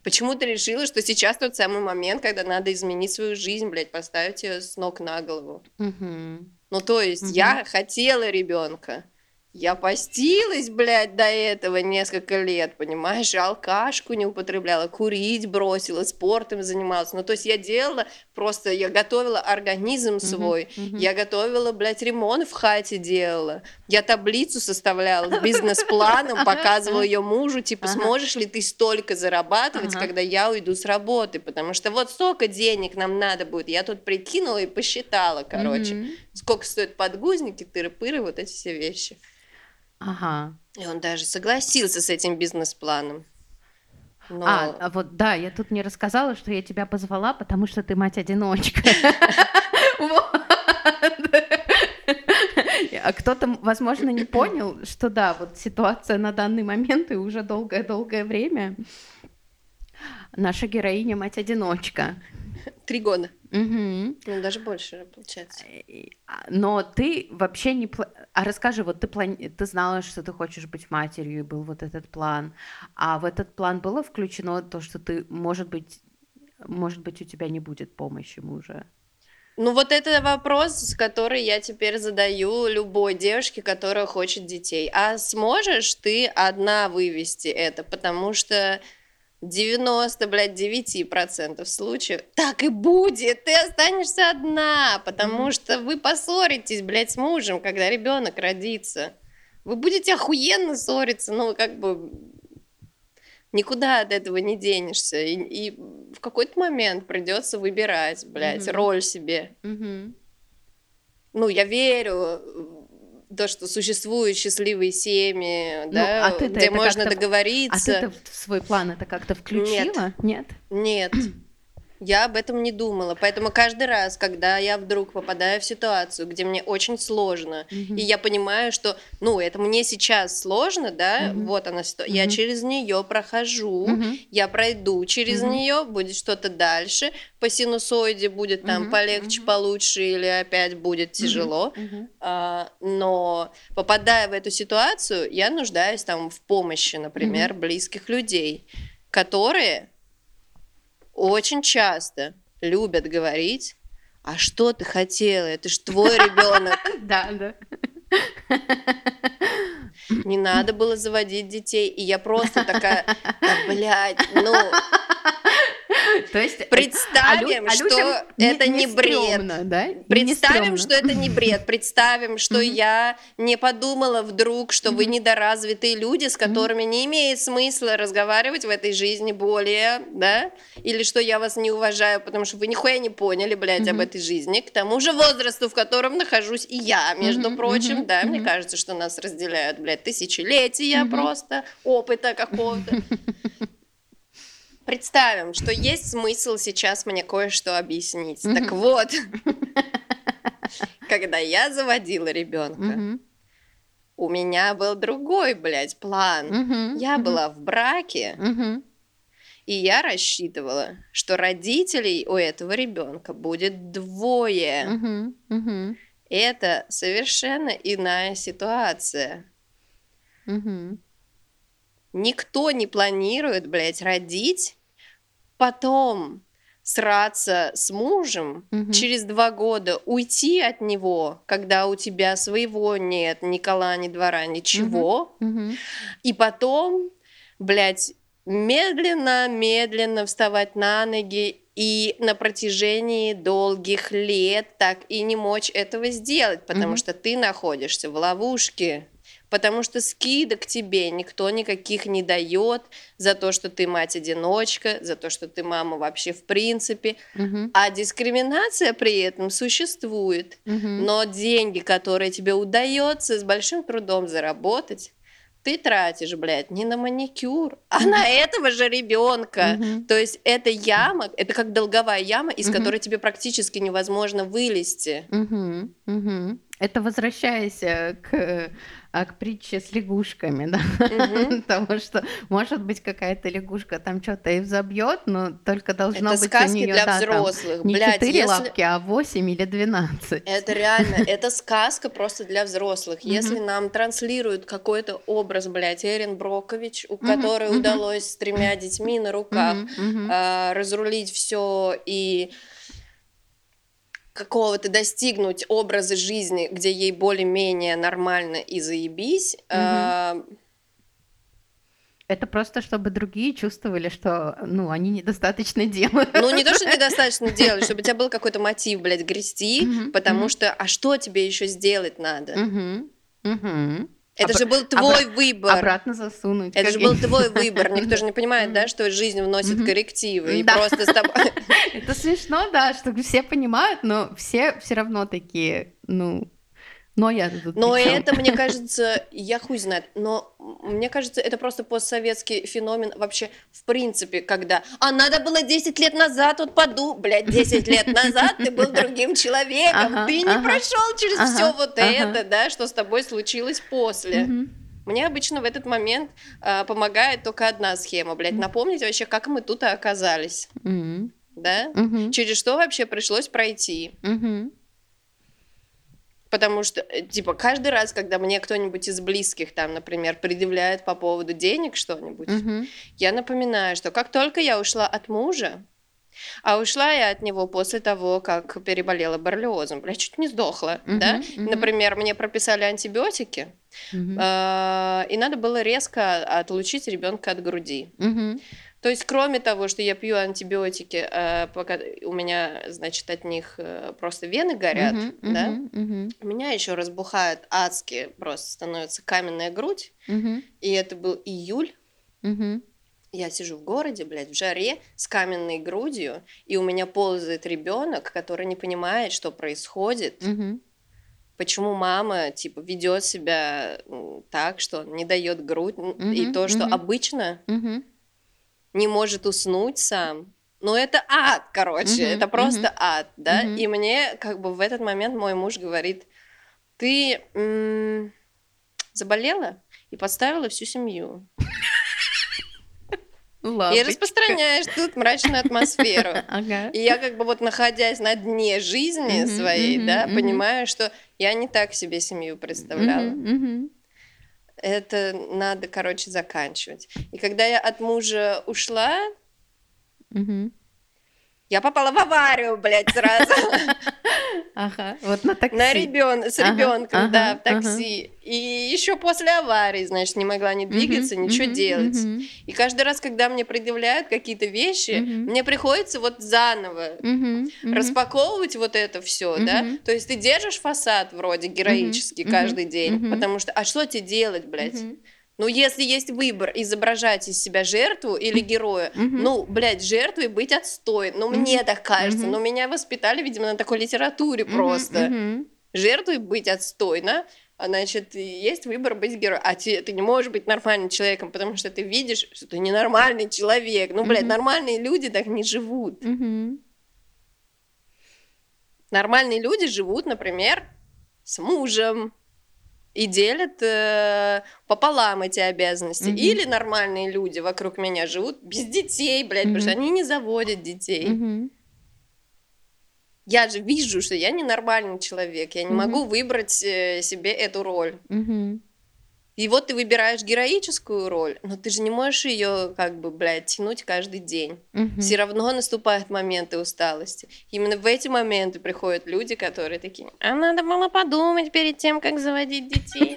Почему ты решила, что сейчас тот самый момент, когда надо изменить свою жизнь, блядь, поставить ее с ног на голову? Мгм. Ну, то есть, Мгм. я хотела ребенка. Я постилась, блядь, до этого несколько лет, понимаешь, и алкашку не употребляла, курить бросила, спортом занималась. Ну, то есть я делала, просто я готовила организм свой, мгм. я готовила, блядь, ремонт в хате делала, я таблицу составляла бизнес-планом, показывала ее мужу, типа, сможешь ли ты столько зарабатывать, когда я уйду с работы, потому что вот столько денег нам надо будет. Я тут прикинула и посчитала, короче сколько стоят подгузники, тыры-пыры, вот эти все вещи. Ага. И он даже согласился с этим бизнес-планом. Но... А, а вот да, я тут не рассказала, что я тебя позвала, потому что ты мать-одиночка. А кто-то, возможно, не понял, что да, вот ситуация на данный момент и уже долгое-долгое время. Наша героиня мать-одиночка. Три года. Мгм. Ну, даже больше, получается. И- а, Но ты вообще не... А расскажи, вот ты, плани- ты знала, что ты хочешь быть матерью, и был вот этот план. А в этот план было включено то, что ты, может быть, может быть, у тебя не будет помощи мужа? Ну, вот это вопрос, который я теперь задаю любой девушке, которая хочет детей. А сможешь ты одна вывести это? Потому что 90, блядь, 9% случаев так и будет. Ты останешься одна, потому Мгм. что вы поссоритесь, блядь, с мужем, когда ребенок родится. Вы будете охуенно ссориться, ну, как бы никуда от этого не денешься. И, и в какой-то момент придется выбирать, блядь, Мгм. роль себе. Мгм. Ну, я верю то, что существуют счастливые семьи, Ну, да, а где можно А договориться. ты-то в свой план это как-то включила? Нет. Нет, я об этом не думала. Поэтому каждый раз, когда я вдруг попадаю в ситуацию, где мне очень сложно, Мгм. и я понимаю, что, ну, это мне сейчас сложно, да, Мгм. вот она, ситуа- я через нее прохожу, Мгм. я пройду через Мгм. нее, будет что-то дальше, по синусоиде будет там Мгм, полегче, мгм. получше, или опять будет тяжело. Мгм. А, но попадая в эту ситуацию, я нуждаюсь там в помощи, например, близких людей, которые очень часто любят говорить, а что ты хотела, это ж твой ребенок, Да, да. не надо было заводить детей, и я просто такая, да, блядь, ну, То есть... э, представим, а лю- что это не, бред. стрёмно, да? Не Представим, что это не бред. Представим, что я не подумала вдруг, что вы недоразвитые люди, с которыми не имеет смысла разговаривать в этой жизни более, да? Или что я вас не уважаю, потому что вы нихуя не поняли, блядь, об этой жизни. К тому же возрасту, в котором нахожусь и я, между прочим, да? Мне кажется, что нас разделяют, блядь, тысячелетия просто опыта какого-то. Представим, что есть смысл сейчас мне кое-что объяснить. Так вот, когда я заводила ребенка, у меня был другой, блядь, план. Я была в браке, и я рассчитывала, что родителей у этого ребенка будет двое. Это совершенно иная ситуация. Мгм. Никто не планирует, блядь, родить, потом сраться с мужем, Мгм. через два года уйти от него, когда у тебя своего нет, ни кола, ни двора, ничего, Мгм. и потом, блядь, медленно-медленно вставать на ноги и на протяжении долгих лет так и не мочь этого сделать, потому Мгм. что ты находишься в ловушке. Потому что скидок тебе никто никаких не дает за то, что ты мать-одиночка, за то, что ты мама вообще в принципе, Мгм. а дискриминация при этом существует. Мгм. Но деньги, которые тебе удается с большим трудом заработать, ты тратишь, блядь, не на маникюр, а на этого же ребенка. Мгм. То есть это яма, это как долговая яма, из Мгм. которой тебе практически невозможно вылезти. Это возвращаясь э, к, а, к притче с лягушками, да? Мгм. Потому что, может быть, какая-то лягушка там что-то и взобьет, но только должно Это быть у сказки нее для да, там взрослых. не Блядь, четыре если... лапки, а восемь или двенадцать. Это реально, это сказка просто для взрослых. Если нам транслируют какой-то образ, блядь, Эрин Брокович, у которой удалось с тремя детьми на руках а, разрулить все и какого-то достигнуть образа жизни, где ей более-менее нормально и заебись, а, Это просто, чтобы другие чувствовали, что, ну, они недостаточно делают. ну не то, что недостаточно делать, чтобы у тебя был какой-то мотив, блядь, грести, Мгм, потому мгм. что, а что тебе еще сделать надо? Мгм. Это Обра- же был твой выбор. Обратно засунуть. Это же как- был твой выбор. Никто же не понимает, да, что жизнь вносит коррективы. И просто с тобой... Это смешно, да, что все понимают, но все все равно такие, ну, но я тут Но это, мне кажется, я хуй знает, но мне кажется, это просто постсоветский феномен вообще в принципе, когда «А надо было 10 лет назад, вот поду, блядь, 10 лет назад ты был другим человеком, Ага, ты не ага. прошел через Ага, все вот это, да, что с тобой случилось после». Мгм. Мне обычно в этот момент а, помогает только одна схема, блядь, напомнить вообще, как мы тут и оказались, Мгм. да? Мгм. Через что вообще пришлось пройти. Мгм. Потому что, э, типа, каждый раз, когда мне кто-нибудь из близких, там, например, предъявляет по поводу денег что-нибудь, Мгм. я напоминаю, что как только я ушла от мужа, а ушла я от него после того, как переболела боррелиозом, бля, чуть не сдохла, Мгм, да? мгм. Например, мне прописали антибиотики, Мгм. а, и надо было резко отлучить ребенка от груди. Мгм. То есть, кроме того, что я пью антибиотики, а, пока у меня, значит, от них э, просто вены горят, Мгм. да, Мгм. Мгм. у меня еще разбухает адски, просто становится каменная грудь. Мгм. И это был июль. Мгм. Я сижу в городе, блядь, в жаре, с каменной грудью, и у меня ползает ребенок, который не понимает, что происходит, Мгм. почему мама, типа, ведет себя так, что не дает грудь, м, и то, что мгм. обычно Мгм. Не может уснуть сам. Ну, это ад, короче, Мгм, это просто мгм. ад, да? Мгм. И мне, как бы, в этот момент мой муж говорит, ты м, заболела и подставила всю семью. И Лапочка. распространяешь тут мрачную атмосферу. Ага. И я как бы вот находясь на дне жизни Мгм, своей, мгм, да, мгм. понимаю, что я не так себе семью представляла. Мгм. Мгм. Это надо, короче, заканчивать. И когда я от мужа ушла, Мгм. Я попала в аварию, блядь, сразу. Ага. Вот на такси. На ребен... С Ага, ребенком, да, ага, в такси. И еще после аварии, значит, не могла ни двигаться, Мгм, ничего мгм, делать. мгм, И каждый раз, когда мне предъявляют какие-то вещи, Мгм. мне приходится вот заново мгм. распаковывать вот это все, да? Мгм. То есть ты держишь фасад вроде героический мгм, каждый день, мгм. потому что, а что тебе делать, блядь? Мгм. Ну, если есть выбор изображать из себя жертву или героя, Мгм. ну, блядь, жертвой быть отстой. Ну, Мгм. мне так кажется. Мгм. Но меня воспитали, видимо, на такой литературе Мгм, просто. мгм. Жертвой быть отстойно, а значит, есть выбор быть героем. А те, ты не можешь быть нормальным человеком, потому что ты видишь, что ты ненормальный человек. Ну, блядь, Мгм. нормальные люди так не живут. Мгм. Нормальные люди живут, например, с мужем и делят э, пополам эти обязанности. Мгм. Или нормальные люди вокруг меня живут без детей, блядь, потому что они не заводят детей. Мгм. Я же вижу, что я ненормальный человек, я не Мгм. могу выбрать э, себе эту роль. Мгм. И вот ты выбираешь героическую роль, но ты же не можешь ее, как бы, блядь, тянуть каждый день. Мгм. Все равно наступают моменты усталости. Именно в эти моменты приходят люди, которые такие, а надо было подумать перед тем, как заводить детей.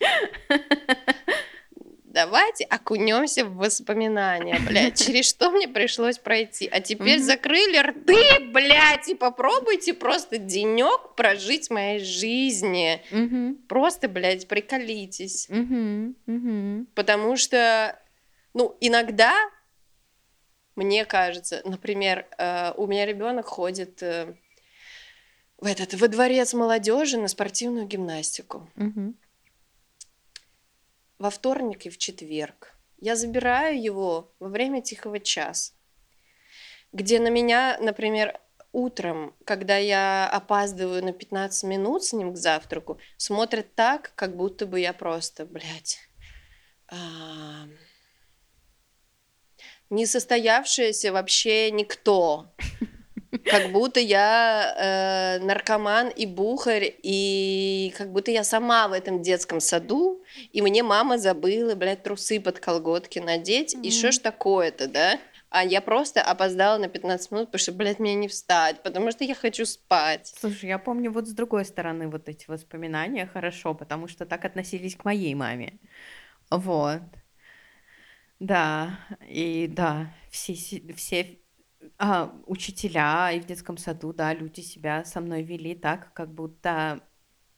давайте окунемся в воспоминания, блядь, через что мне пришлось пройти. А теперь закрыли рты, блядь, и попробуйте просто денек прожить моей жизни. Просто, блядь, приколитесь. Потому что, ну, иногда мне кажется, например, э, у меня ребенок ходит э, в этот во дворец молодежи на спортивную гимнастику. Мгм. Во вторник и в четверг. Я забираю его во время тихого часа, где на меня, например, утром, когда я опаздываю на 15 минут с ним к завтраку, смотрят так, как будто бы я просто, блядь, а, несостоявшаяся вообще никто. Как будто я э, наркоман и бухарь, и как будто я сама в этом детском саду, и мне мама забыла, блядь, трусы под колготки надеть, и что ж такое-то, да? А я просто опоздала на 15 минут, потому что, блядь, мне не встать, потому что я хочу спать. Слушай, я помню вот с другой стороны вот эти воспоминания хорошо, потому что так относились к моей маме. Вот. Да, и да, все, все а, учителя и в детском саду, да, люди себя со мной вели так, как будто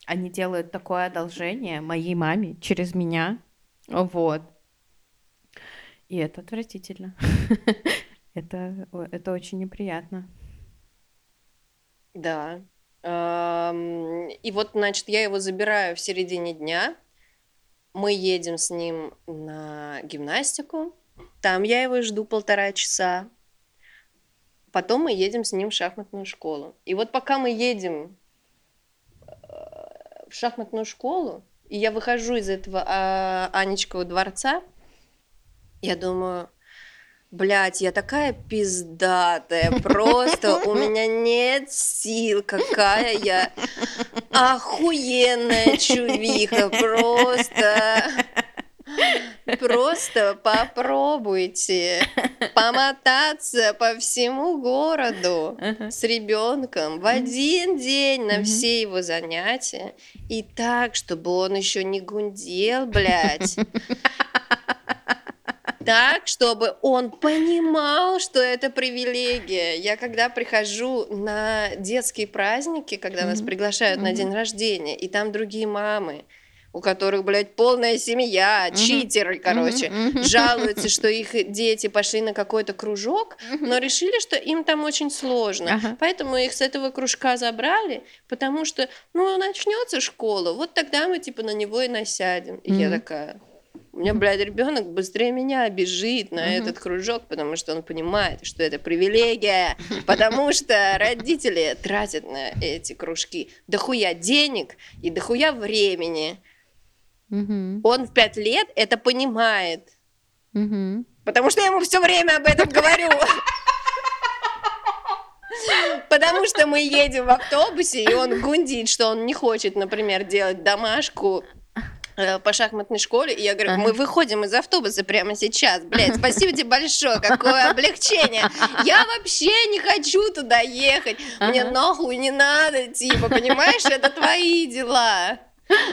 они делают такое одолжение моей маме через меня. Вот. И это отвратительно. Это, это очень неприятно. Да. И вот, значит, я его забираю в середине дня. Мы едем с ним на гимнастику. Там я его жду полтора часа. Потом мы едем с ним в шахматную школу. И вот пока мы едем э, в шахматную школу, и я выхожу из этого а, Анечкова дворца, я думаю, блядь, я такая пиздатая, просто у меня нет сил, какая я охуенная чувиха, просто... Просто попробуйте помотаться по всему городу с ребенком в один день на все его занятия. И так, чтобы он еще не гундел, блядь. Так, чтобы он понимал, что это привилегия. Я когда прихожу на детские праздники, когда нас приглашают на день рождения, и там другие мамы, у которых, блядь, полная семья, Мгм. читеры, короче, мгм. жалуются, что их дети пошли на какой-то кружок, но решили, что им там очень сложно. Ага. Поэтому их с этого кружка забрали, потому что, ну, начнется школа, вот тогда мы типа на него и насядем. И я такая, у меня, блядь, ребенок быстрее меня бежит на Мгм. этот кружок, потому что он понимает, что это привилегия, потому что родители тратят на эти кружки дохуя денег и дохуя времени. Мгм. Он в пять лет это понимает, Мгм. потому что я ему все время об этом говорю. Потому что мы едем в автобусе, и он гундит, что он не хочет, например, делать домашку э, по шахматной школе, и я говорю, мы выходим из автобуса прямо сейчас, блядь, спасибо тебе большое, какое облегчение. Я вообще не хочу туда ехать, мне нахуй не надо, типа, понимаешь, это твои дела.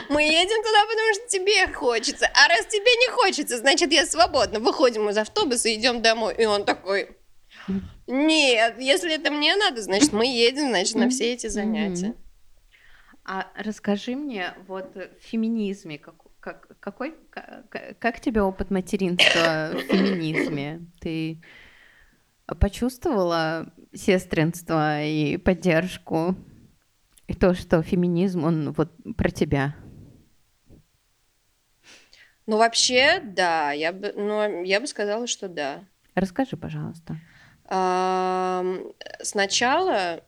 Мы едем туда, потому что тебе хочется. А раз тебе не хочется, значит, я свободна. Выходим из автобуса, идем домой. И он такой, нет, если это мне надо, значит, мы едем, значит, на все эти занятия. А расскажи мне вот э, в феминизме, как, как, какой, ка- ка- как тебе опыт материнства в феминизме? Ты почувствовала сестринство и поддержку? И то, что феминизм, он вот про тебя. Ну, вообще, да, я бы, ну, я бы сказала, что да. Расскажи, пожалуйста. Сначала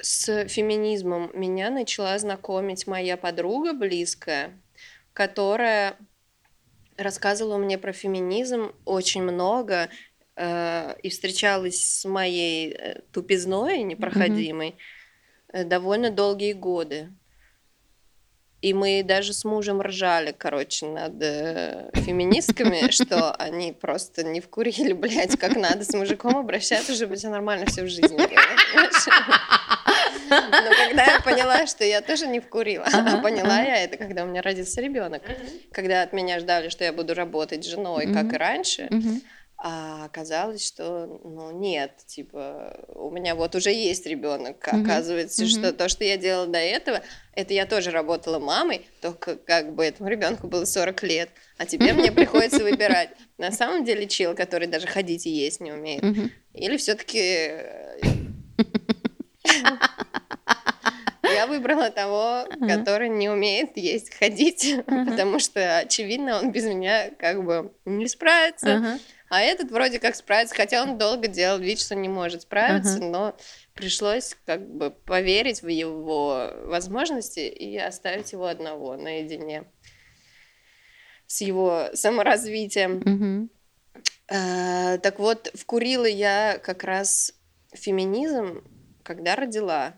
с феминизмом меня начала знакомить моя подруга близкая, которая рассказывала мне про феминизм очень много э, и встречалась с моей э, тупизной непроходимой э, довольно долгие годы. И мы даже с мужем ржали, короче, над э, феминистками, что они просто не вкурили, блядь, как надо с мужиком обращаться, чтобы тебя нормально все в жизни было. Но когда я поняла, что я тоже не вкурила, а поняла я это, когда у меня родился ребенок. Когда от меня ждали, что я буду работать женой, как и раньше, а оказалось, что, ну, нет, типа, у меня вот уже есть ребенок. Оказывается, mm-hmm. что то, что я делала до этого, это я тоже работала мамой, только как бы этому ребенку было 40 лет, а теперь мне приходится выбирать. На самом деле чел, который даже ходить и есть не умеет, mm-hmm. или все-таки э, я выбрала того, который не умеет есть, ходить, потому что, очевидно, он без меня как бы не справится. А этот вроде как справится, хотя он долго делал вид, что не может справиться, uh-huh. но пришлось как бы поверить в его возможности и оставить его одного наедине с его саморазвитием. Uh-huh. А, так вот, вкурила я как раз феминизм, когда родила.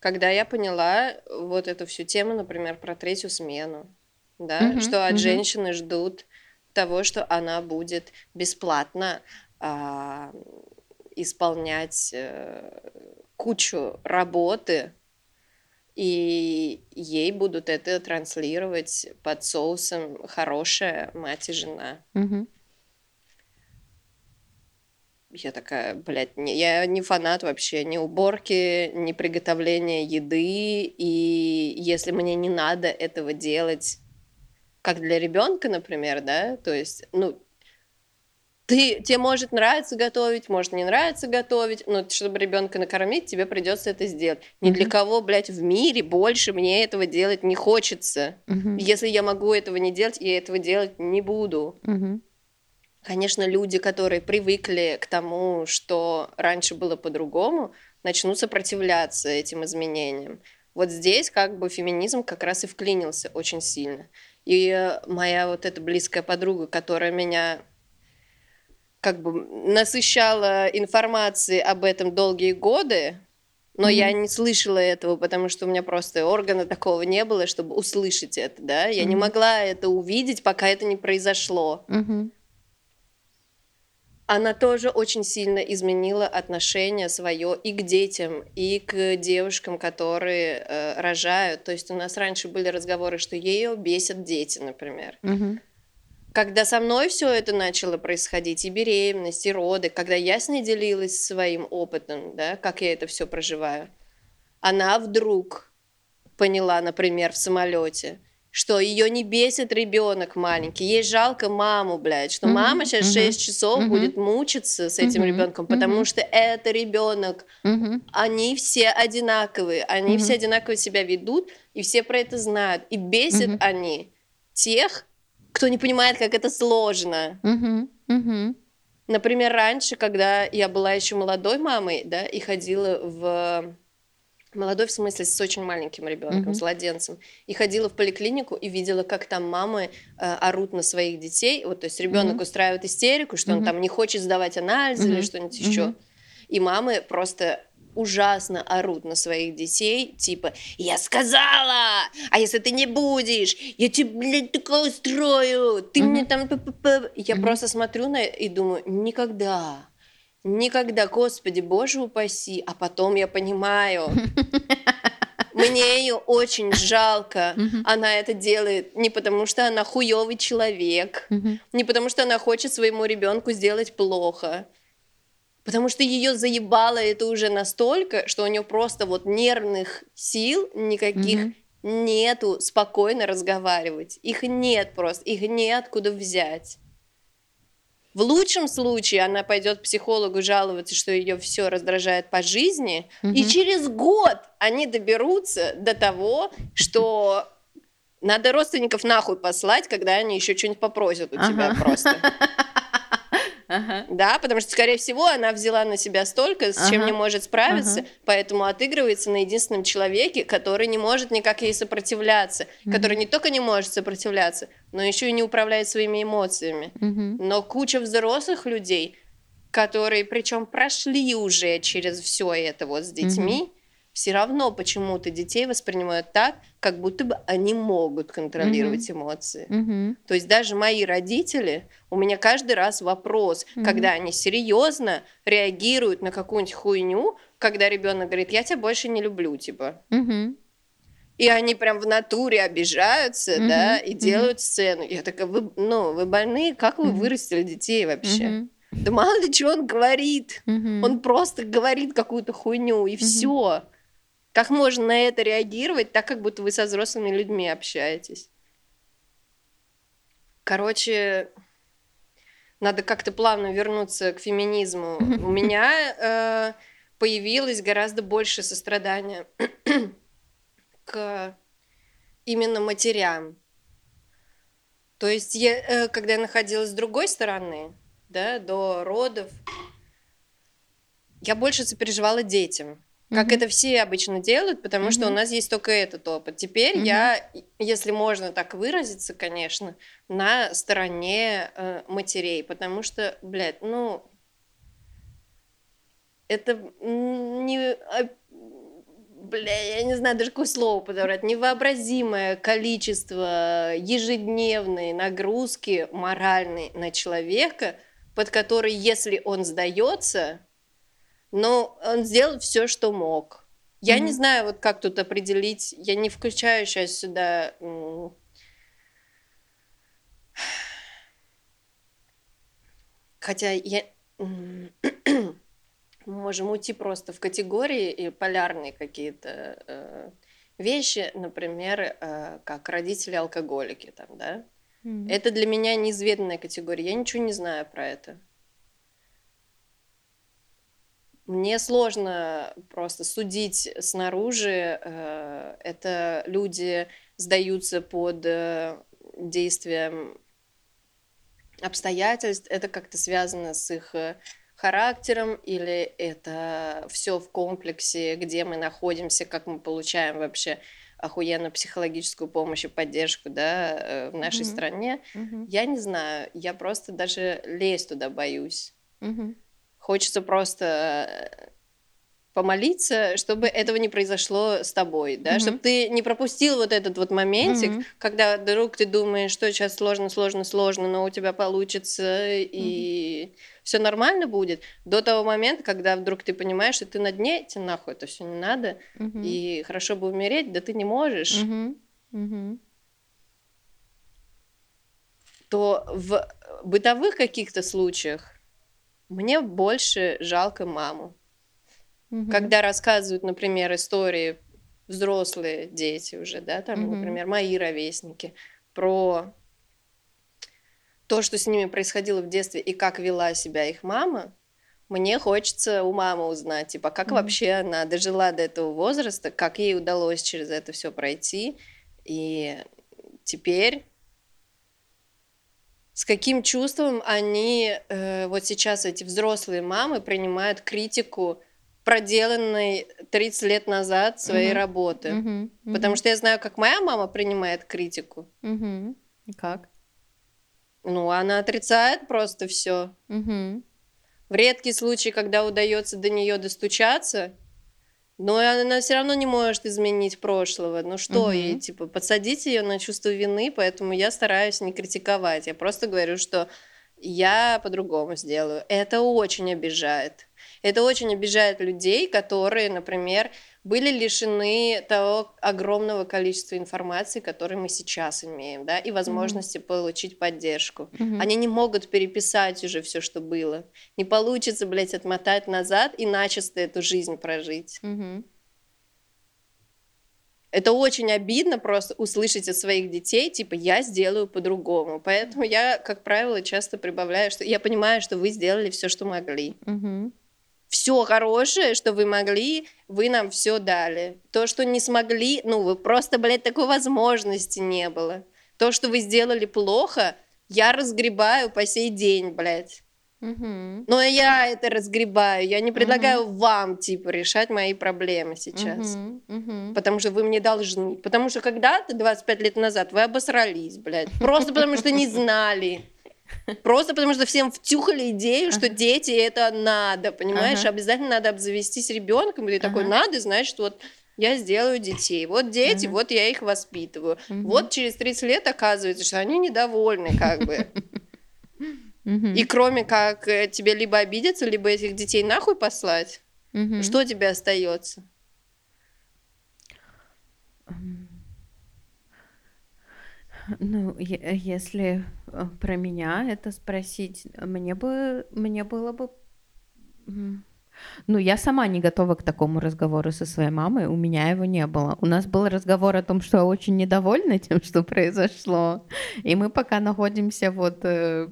Когда я поняла вот эту всю тему, например, про третью смену, да, uh-huh, что от uh-huh. женщины ждут того, что она будет бесплатно а, исполнять а, кучу работы, и ей будут это транслировать под соусом хорошая мать и жена. Угу. Я такая, блядь, не, я не фанат вообще ни уборки, ни приготовления еды, и если мне не надо этого делать как для ребенка, например, да, то есть, ну, ты, тебе может нравиться готовить, может не нравится готовить, но чтобы ребенка накормить, тебе придется это сделать. Ни mm-hmm. для кого, блядь, в мире больше мне этого делать не хочется. Mm-hmm. Если я могу этого не делать, я этого делать не буду. Mm-hmm. Конечно, люди, которые привыкли к тому, что раньше было по-другому, начнут сопротивляться этим изменениям. Вот здесь как бы феминизм как раз и вклинился очень сильно. И моя вот эта близкая подруга, которая меня как бы насыщала информацией об этом долгие годы, но mm-hmm. я не слышала этого, потому что у меня просто органа такого не было, чтобы услышать это, да. Я mm-hmm. не могла это увидеть, пока это не произошло. Mm-hmm она тоже очень сильно изменила отношение свое и к детям, и к девушкам, которые э, рожают. То есть у нас раньше были разговоры, что ее бесят дети, например. Угу. Когда со мной все это начало происходить, и беременность, и роды, когда я с ней делилась своим опытом, да, как я это все проживаю, она вдруг поняла, например, в самолете, что ее не бесит ребенок маленький, ей жалко маму, блядь, что mm-hmm. мама сейчас mm-hmm. 6 часов mm-hmm. будет мучиться с этим mm-hmm. ребенком, потому mm-hmm. что это ребенок. Mm-hmm. Они все одинаковые, они mm-hmm. все одинаково себя ведут, и все про это знают. И бесят mm-hmm. они тех, кто не понимает, как это сложно. Mm-hmm. Mm-hmm. Например, раньше, когда я была еще молодой мамой, да, и ходила в Молодой, в смысле, с очень маленьким ребенком, mm-hmm. с младенцем. И ходила в поликлинику и видела, как там мамы э, орут на своих детей. Вот, то есть ребенок mm-hmm. устраивает истерику, что mm-hmm. он там не хочет сдавать анализы mm-hmm. или что-нибудь mm-hmm. еще. И мамы просто ужасно орут на своих детей, типа, я сказала, а если ты не будешь, я тебе, блядь, такое устрою, ты mm-hmm. мне там... Я mm-hmm. просто смотрю на и думаю, никогда, Никогда, Господи, Боже упаси. А потом я понимаю, мне ее очень жалко. Она это делает не потому, что она хуёвый человек, не потому, что она хочет своему ребенку сделать плохо, потому что ее заебало это уже настолько, что у нее просто вот нервных сил никаких нету спокойно разговаривать. Их нет просто, их неоткуда взять. В лучшем случае она пойдет к психологу жаловаться, что ее все раздражает по жизни, угу. и через год они доберутся до того, что надо родственников нахуй послать, когда они еще что-нибудь попросят у ага. тебя просто. Ага. Да, потому что, скорее всего, она взяла на себя столько, с ага. чем не может справиться, ага. поэтому отыгрывается на единственном человеке, который не может никак ей сопротивляться, угу. который не только не может сопротивляться, но еще и не управляет своими эмоциями. Угу. Но куча взрослых людей, которые, причем прошли уже через все это вот с детьми, угу все равно почему-то детей воспринимают так, как будто бы они могут контролировать mm-hmm. эмоции. Mm-hmm. То есть даже мои родители, у меня каждый раз вопрос, mm-hmm. когда они серьезно реагируют на какую-нибудь хуйню, когда ребенок говорит, я тебя больше не люблю, типа. Мгм. И они прям в натуре обижаются, Мгм, да, и мгм. делают сцену. Я такая, вы, ну, вы больные, как вы Мгм. вырастили детей вообще? Мгм. Да мало ли что он говорит. Мгм. Он просто говорит какую-то хуйню, и Мгм. все. Как можно на это реагировать, так как будто вы со взрослыми людьми общаетесь? Короче, надо как-то плавно вернуться к феминизму. У меня э, появилось гораздо больше сострадания к именно матерям. То есть, я, э, когда я находилась с другой стороны, да, до родов, я больше сопереживала детям. Как Мгм. это все обычно делают, потому что у нас есть только этот опыт. Теперь Мгм. я, если можно так выразиться, конечно, на стороне э, матерей, потому что, блядь, ну, это не, а, бля, я не знаю даже какое слово подобрать, невообразимое количество ежедневной нагрузки моральной на человека, под который, если он сдается, но он сделал все, что мог. Я не Мгм. знаю, вот как тут определить, я не включаю сейчас сюда Хотя я... Мы можем уйти просто в категории и полярные какие-то э, вещи, например, э, как родители-алкоголики, там, да? Мгм. Это для меня неизведанная категория, я ничего не знаю про это. Мне сложно просто судить снаружи. э, Это люди сдаются под э, действием обстоятельств, это как-то связано с их э, характером, или это все в комплексе, где мы находимся, как мы получаем вообще охуенно психологическую помощь и поддержку, да, э, в нашей Мгм. стране. Мгм. Я не знаю, я просто даже лезть туда боюсь. Мгм. Хочется просто э, помолиться, чтобы этого не произошло с тобой, да, Мгм. чтобы ты не пропустил вот этот вот моментик, Мгм. когда вдруг ты думаешь, что сейчас сложно, сложно, сложно, но у тебя получится и все нормально будет, до того момента, когда вдруг ты понимаешь, что ты на дне, тебе нахуй это все не надо, Мгм. и хорошо бы умереть, да ты не можешь, Мгм. Мгм. то в бытовых каких-то случаях мне больше жалко маму. Мгм. Когда рассказывают, например, истории взрослые дети уже, да, там, Мгм. например, мои ровесники, про то, что с ними происходило в детстве и как вела себя их мама, мне хочется у мамы узнать, типа, как Мгм. вообще она дожила до этого возраста, как ей удалось через это все пройти, и теперь с каким чувством они э, вот сейчас эти взрослые мамы принимают критику проделанной 30 лет назад своей Мгм. работы. Мгм. Потому Мгм. что я знаю, как моя мама принимает критику. Мгм. И как? Ну, она отрицает просто все. Мгм. В редкий случай, когда удается до нее достучаться, но она все равно не может изменить прошлого. Ну что Мгм. ей, типа, подсадить ее на чувство вины, поэтому я стараюсь не критиковать. Я просто говорю, что я по-другому сделаю. Это очень обижает. Это очень обижает людей, которые, например, были лишены того огромного количества информации, которое мы сейчас имеем, да, и возможности получить поддержку. Мгм. Они не могут переписать уже все, что было. Не получится, блядь, отмотать назад и начисто эту жизнь прожить. Мгм. Это очень обидно просто услышать от своих детей, типа, я сделаю по-другому. Поэтому я, как правило, часто прибавляю, что я понимаю, что вы сделали все, что могли. Мгм. Все хорошее, что вы могли, вы нам все дали. То, что не смогли, ну, вы просто, блядь, такой возможности не было. То, что вы сделали плохо, я разгребаю по сей день, блядь. Но я это разгребаю. Я не предлагаю вам, типа, решать мои проблемы сейчас. Мгм. Мгм. Потому что вы мне должны. Потому что когда-то, 25 лет назад, вы обосрались, блядь. Просто потому что не знали. Просто потому что всем втюхали идею, что дети это надо, понимаешь? Обязательно надо обзавестись ребенком. И ты такой, надо, значит, вот я сделаю детей. Вот дети, вот я их воспитываю. Вот через 30 лет оказывается, что они недовольны, как бы. Мгм. И кроме как э, тебе либо обидеться, либо этих детей нахуй послать. Угу. Что тебе остается? Ну, если э, про меня это спросить, мне бы, мне было бы ну, я сама не готова к такому разговору со своей мамой, у меня его не было. У нас был разговор о том, что я очень недовольна тем, что произошло, и мы пока находимся вот э,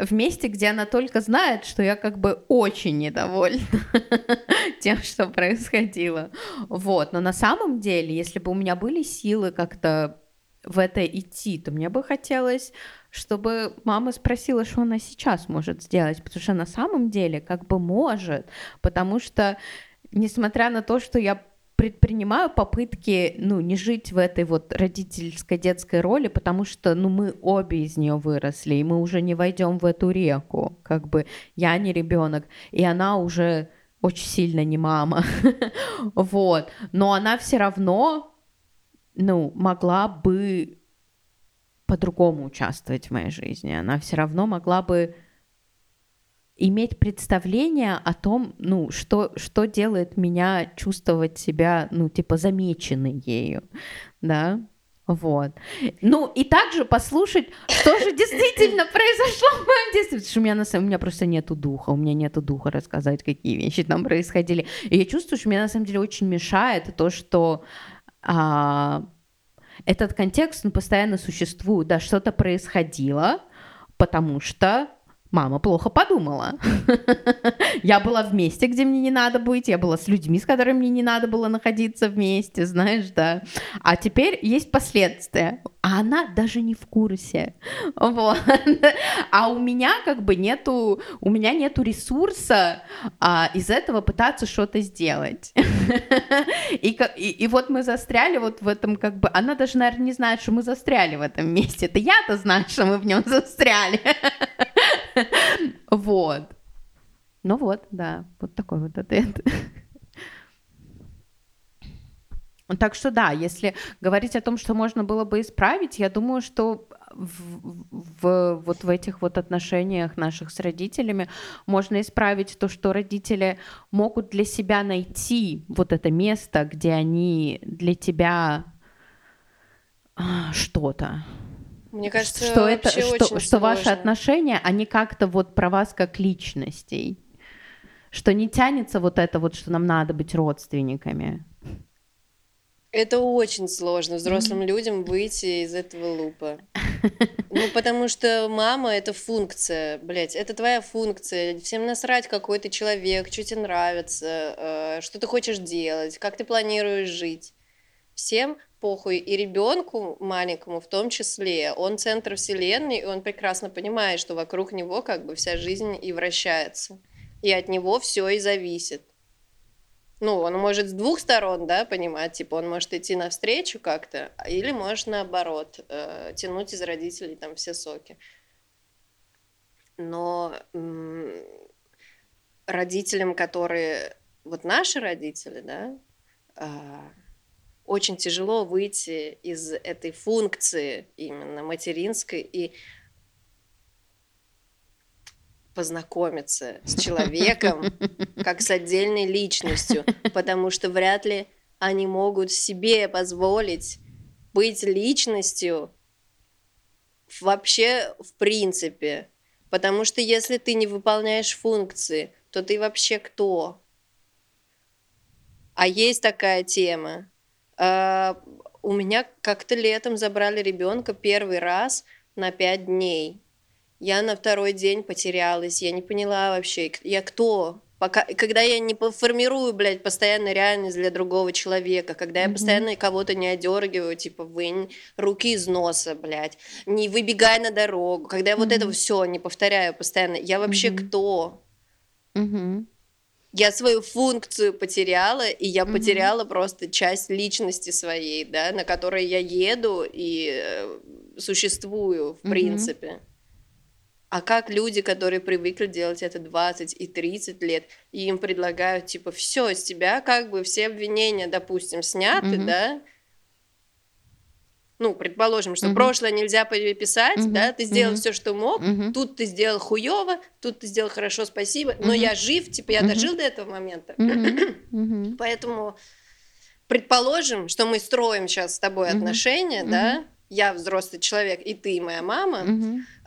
в месте, где она только знает, что я как бы очень недовольна тем, что происходило. Вот, но на самом деле, если бы у меня были силы как-то в это идти, то мне бы хотелось, чтобы мама спросила, что она сейчас может сделать, потому что на самом деле как бы может, потому что несмотря на то, что я предпринимаю попытки, ну, не жить в этой вот родительской детской роли, потому что, ну, мы обе из нее выросли, и мы уже не войдем в эту реку, как бы. Я не ребенок, и она уже очень сильно не мама, вот, но она все равно ну, могла бы по-другому участвовать в моей жизни. Она все равно могла бы иметь представление о том, ну, что, что делает меня чувствовать себя, ну, типа, замеченной ею, да, вот. Ну, и также послушать, что же действительно произошло в моем детстве, потому что у меня, на самом, у меня просто нету духа, у меня нету духа рассказать, какие вещи там происходили. И я чувствую, что меня, на самом деле, очень мешает то, что а, этот контекст он постоянно существует, да, что-то происходило, потому что мама плохо подумала. я была в месте, где мне не надо быть, я была с людьми, с которыми мне не надо было находиться вместе, знаешь, да. А теперь есть последствия, а она даже не в курсе. Вот. а у меня как бы нету, у меня нету ресурса а, из этого пытаться что-то сделать. и, и, и вот мы застряли вот в этом как бы, она даже, наверное, не знает, что мы застряли в этом месте. Это я-то знаю, что мы в нем застряли. Вот. Ну вот, да, вот такой вот ответ. Так что да, если говорить о том, что можно было бы исправить, я думаю, что в, в, вот в этих вот отношениях наших с родителями можно исправить то, что родители могут для себя найти вот это место, где они для тебя а, что-то. Мне кажется, что это что, что ваши отношения, они как-то вот про вас как личностей, что не тянется вот это вот, что нам надо быть родственниками. Это очень сложно взрослым mm-hmm. людям выйти из этого лупа. Ну, потому что мама — это функция, блядь, это твоя функция. Всем насрать, какой ты человек, что тебе нравится, э, что ты хочешь делать, как ты планируешь жить. Всем похуй, и ребенку маленькому в том числе. Он центр вселенной, и он прекрасно понимает, что вокруг него как бы вся жизнь и вращается. И от него все и зависит. Ну, он может с двух сторон, да, понимать, типа, он может идти навстречу как-то, или может наоборот, э, тянуть из родителей там все соки. Но м- родителям, которые, вот наши родители, да, э, очень тяжело выйти из этой функции именно материнской и познакомиться с человеком как с отдельной личностью, потому что вряд ли они могут себе позволить быть личностью вообще в принципе. Потому что если ты не выполняешь функции, то ты вообще кто? А есть такая тема. А, у меня как-то летом забрали ребенка первый раз на пять дней. Я на второй день потерялась, я не поняла вообще, я кто? Пока, когда я не формирую, блядь, постоянно реальность для другого человека, когда я постоянно кого-то не одергиваю, типа, вынь руки из носа, блядь, не выбегай на дорогу, когда я mm-hmm. вот это все не повторяю постоянно, я вообще mm-hmm. кто? Mm-hmm я свою функцию потеряла, и я mm-hmm. потеряла просто часть личности своей, да, на которой я еду и э, существую, в mm-hmm. принципе. А как люди, которые привыкли делать это 20 и 30 лет, и им предлагают, типа, все, с тебя как бы все обвинения, допустим, сняты, mm-hmm. да, ну, предположим, что прошлое нельзя переписать, да, ты сделал все, что мог, тут ты сделал хуево, тут ты сделал хорошо, спасибо, но я жив, типа, я дожил до этого момента. Поэтому предположим, что мы строим сейчас с тобой отношения, да, я взрослый человек, и ты, и моя мама,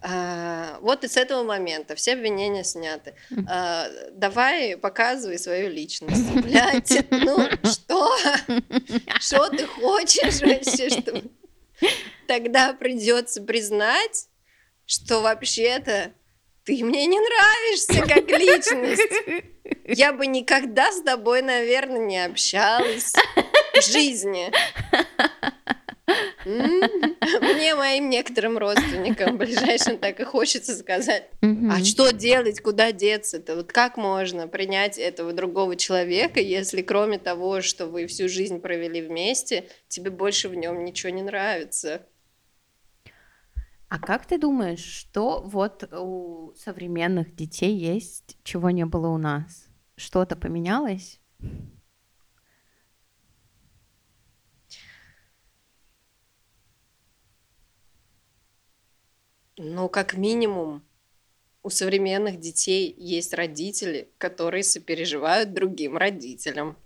а, вот и с этого момента все обвинения сняты. А, давай показывай свою личность. Блядь, ну что? Что ты хочешь вообще? Что... Тогда придется признать, что вообще-то ты мне не нравишься как личность. Я бы никогда с тобой, наверное, не общалась в жизни. Мне, моим некоторым родственникам ближайшим так и хочется сказать. А что делать, куда деться? Это вот как можно принять этого другого человека, если кроме того, что вы всю жизнь провели вместе, тебе больше в нем ничего не нравится? А как ты думаешь, что вот у современных детей есть, чего не было у нас? Что-то поменялось? Ну, как минимум, у современных детей есть родители, которые сопереживают другим родителям.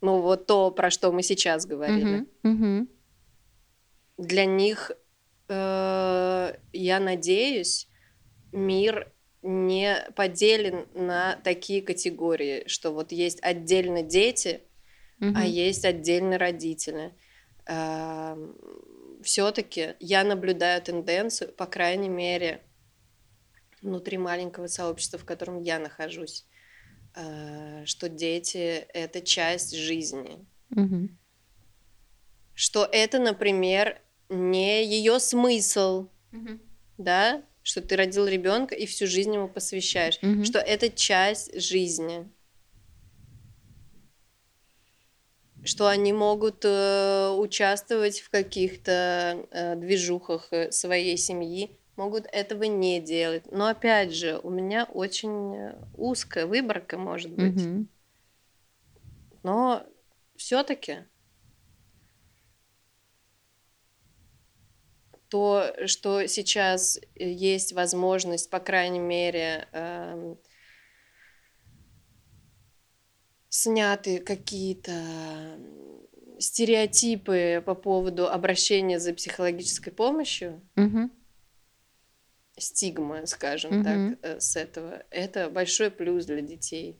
Ну, вот то, про что мы сейчас говорили. Мгм, мгм. Для них, э, я надеюсь, мир не поделен на такие категории, что вот есть отдельно дети, а Мгм. есть отдельно родители. Все-таки я наблюдаю тенденцию, по крайней мере, внутри маленького сообщества, в котором я нахожусь, э, что дети — это часть жизни. Мгм. Что это, например, не ее смысл, Мгм. да, что ты родил ребенка и всю жизнь ему посвящаешь, Мгм. что это часть жизни. Что они могут э, участвовать в каких-то э, движухах э, своей семьи, могут этого не делать. Но опять же, у меня очень э, узкая выборка, может быть. Мгм. Но все-таки то, что сейчас э, есть возможность, по крайней мере, эм, сняты какие-то стереотипы по поводу обращения за психологической помощью, Мгм. стигма, скажем Мгм. так, э, с этого, это большой плюс для детей.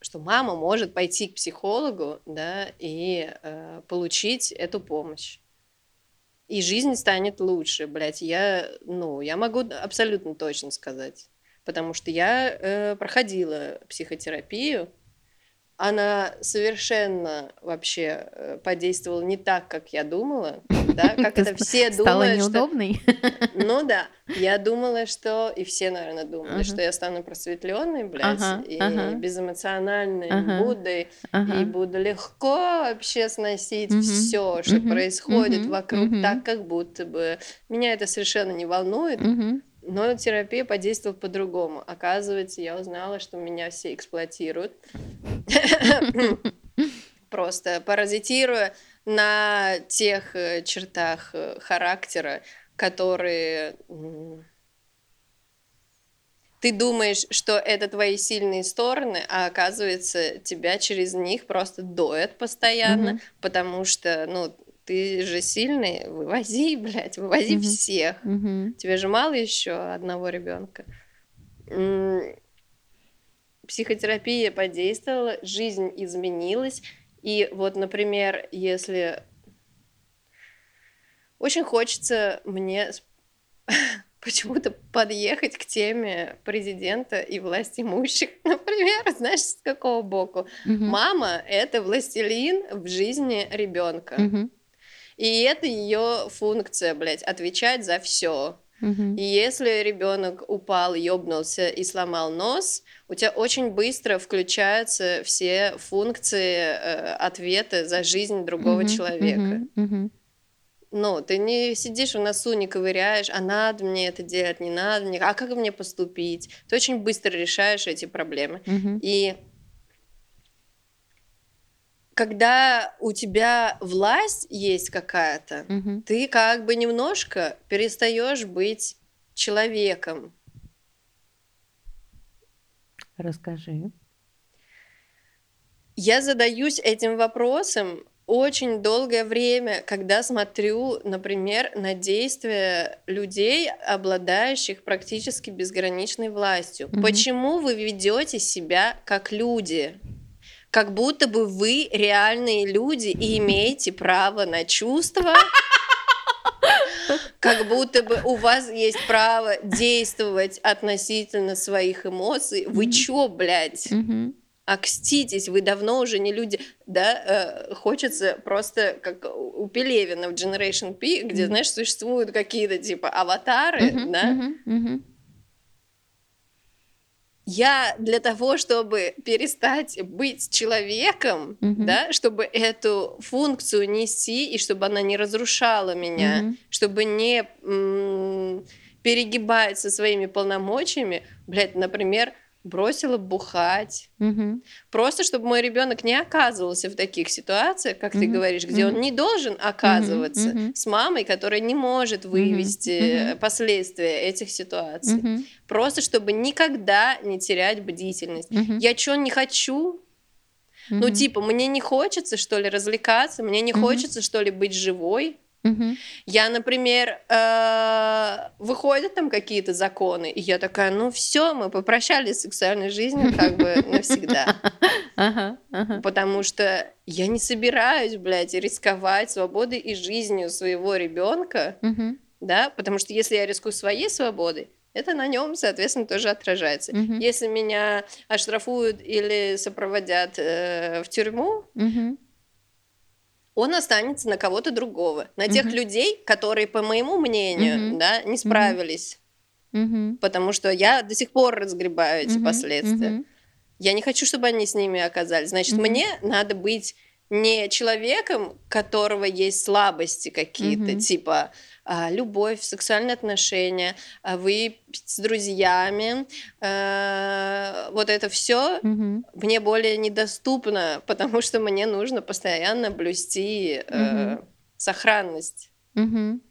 Что мама может пойти к психологу, да, и э, получить эту помощь. И жизнь станет лучше, блядь. Я, ну, я могу абсолютно точно сказать. Потому что я э, проходила психотерапию. Она совершенно вообще э, подействовала не так, как я думала, да, как это все думают, что неудобной? ну да, я думала, что, и все, наверное, думали, Ага. что я стану просветленной, блядь, Ага, и ага. безэмоциональной Ага. Буддой, и буду легко вообще сносить все, что происходит вокруг, так, как будто бы меня это совершенно не волнует. Но терапия подействовала по-другому. Оказывается, я узнала, что меня все эксплуатируют, просто паразитируя на тех э, чертах э, характера, которые ты думаешь, что это твои сильные стороны, а оказывается, тебя через них просто доят постоянно, Мгм. потому что, ну, ты же сильный, вывози, блядь, вывози Мгм. всех. Мгм. Тебе же мало еще одного ребенка. Психотерапия подействовала, жизнь изменилась. И вот, например, если очень хочется мне почему-то подъехать к теме президента и власть имущих. Например, знаешь, с какого боку? Мгм. Мама — это властелин в жизни ребенка. Мгм. И это ее функция, блядь, отвечать за все. И если ребенок упал, ёбнулся и сломал нос, у тебя очень быстро включаются все функции э, ответа за жизнь другого человека. Мгм. Ну, ты не сидишь в носу, не ковыряешь, а надо мне это делать, не надо мне, а как мне поступить? Ты очень быстро решаешь эти проблемы. И когда у тебя власть есть какая-то, Мгм. ты как бы немножко перестаешь быть человеком. Расскажи. Я задаюсь этим вопросом очень долгое время, когда смотрю, например, на действия людей, обладающих практически безграничной властью. Мгм. Почему вы ведете себя как люди? Как будто бы вы реальные люди и имеете право на чувства, как будто бы у вас есть право действовать относительно своих эмоций. Вы чё, блядь? Окститесь, вы давно уже не люди. Да, э, хочется просто, как у Пелевина в Generation P, где, знаешь, существуют какие-то типа аватары, да. Я для того, чтобы перестать быть человеком, Мгм. да, чтобы эту функцию нести и чтобы она не разрушала меня, Мгм. чтобы не м, перегибать со своими полномочиями, блядь, например, бросила бухать, Мгм. Просто чтобы мой ребенок не оказывался в таких ситуациях, как ты Мгм, говоришь, где он мгм. не должен оказываться мгм. с мамой, которая не может вывести мгм. последствия этих ситуаций. Мгм. Просто чтобы никогда не терять бдительность. Мгм. Я что не хочу? Ну, Мгм. типа, мне не хочется, что ли, развлекаться, мне не Мгм. хочется, что ли, быть живой. Я, например, э, выходят там какие-то законы, и я такая, ну все, мы попрощались с сексуальной жизнью как бы навсегда. Потому что я не собираюсь, блядь, рисковать свободой и жизнью своего ребенка, да, потому что если я рискую своей свободой, это на нем, соответственно, тоже отражается. Если меня оштрафуют или сопроводят э, в тюрьму. Он останется на кого-то другого, на тех Мгм. людей, которые, по моему мнению, Мгм. да, не справились, Мгм. потому что я до сих пор разгребаю эти Мгм. последствия. Мгм. Я не хочу, чтобы они с ними оказались. Значит, Мгм. мне надо быть не человеком, у которого есть слабости какие-то, Мгм. типа любовь, сексуальные отношения, а, выпить с друзьями, э, вот это все Мгм. мне более недоступно, потому что мне нужно постоянно блюсти Мгм. сохранность. Мгм.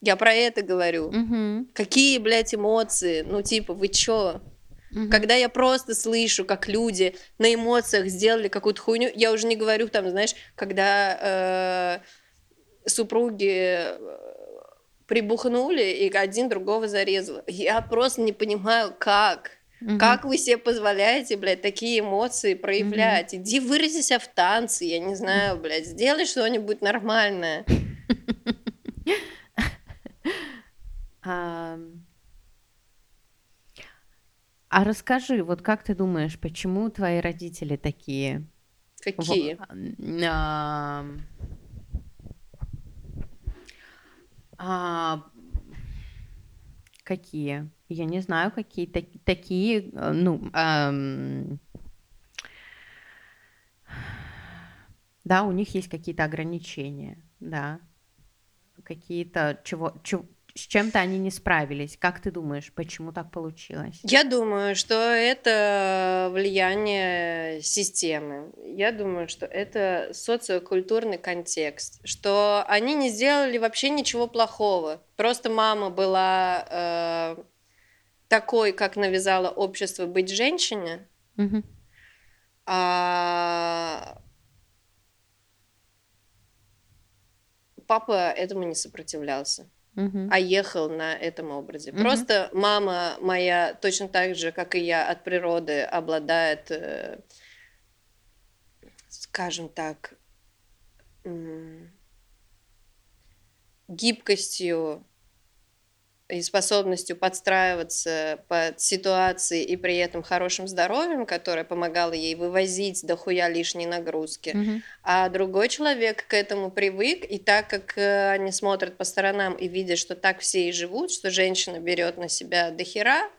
Я про это говорю. Мгм. Какие, блядь, эмоции? Ну, типа, вы чё? Мгм. Когда я просто слышу, как люди на эмоциях сделали какую-то хуйню, я уже не говорю там, знаешь, когда э, супруги прибухнули и один другого зарезал. Я просто не понимаю, как. Мгм. Как вы себе позволяете, блядь, такие эмоции проявлять? Иди вырази себя в танце, я не знаю, блядь, сделай что-нибудь нормальное. А расскажи, вот как ты думаешь, почему твои родители такие? Какие? А, Какие? Я не знаю, какие таки- такие, э, ну, ам, да, у них есть какие-то ограничения, да, какие-то чего, чё- с чем-то они не справились. Как ты думаешь, почему так получилось? Я думаю, что это влияние системы. Я думаю, что это социокультурный контекст, что они не сделали вообще ничего плохого. Просто мама была э, такой, как навязало общество быть женщине, Мгм. а папа этому не сопротивлялся. Мгм. а ехал на этом образе. Мгм. Просто мама моя точно так же, как и я, от природы обладает, э, скажем так, гибкостью и способностью подстраиваться под ситуации и при этом хорошим здоровьем, которое помогало ей вывозить дохуя лишней нагрузки. Мгм. А другой человек к этому привык, и так как э, они смотрят по сторонам и видят, что так все и живут, что женщина берет на себя дохера,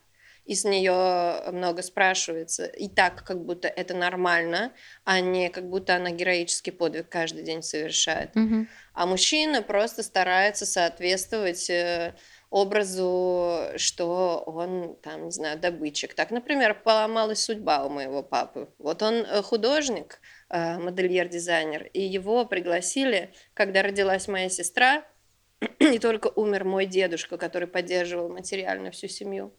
и с нее много спрашивается, и так как будто это нормально, а не как будто она героический подвиг каждый день совершает. Мгм. А мужчина просто старается соответствовать э, образу, что он там, не знаю, добытчик. Так, например, поломалась судьба у моего папы. Вот он э, художник, э, модельер-дизайнер. И его пригласили, когда родилась моя сестра, не только умер мой дедушка, который поддерживал материально всю семью.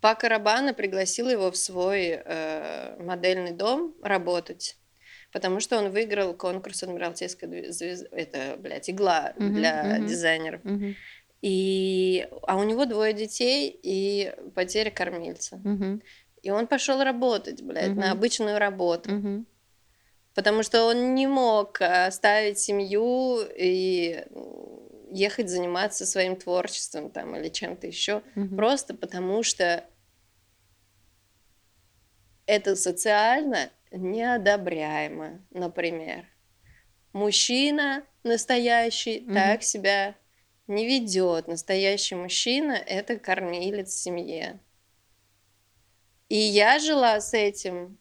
Пака Рабана пригласил его в свой э, модельный дом работать, потому что он выиграл конкурс Адмиралтейской звезды, это, блядь, игла для uh-huh, дизайнеров. Uh-huh. И, а у него двое детей и потеря кормильца. Uh-huh. И он пошел работать, блядь, uh-huh. на обычную работу. Uh-huh. Потому что он не мог оставить семью и ехать заниматься своим творчеством там или чем-то еще, угу. просто потому что это социально неодобряемо, например. Мужчина настоящий угу. так себя не ведет. Настоящий мужчина это кормилец в семье. И я жила с этим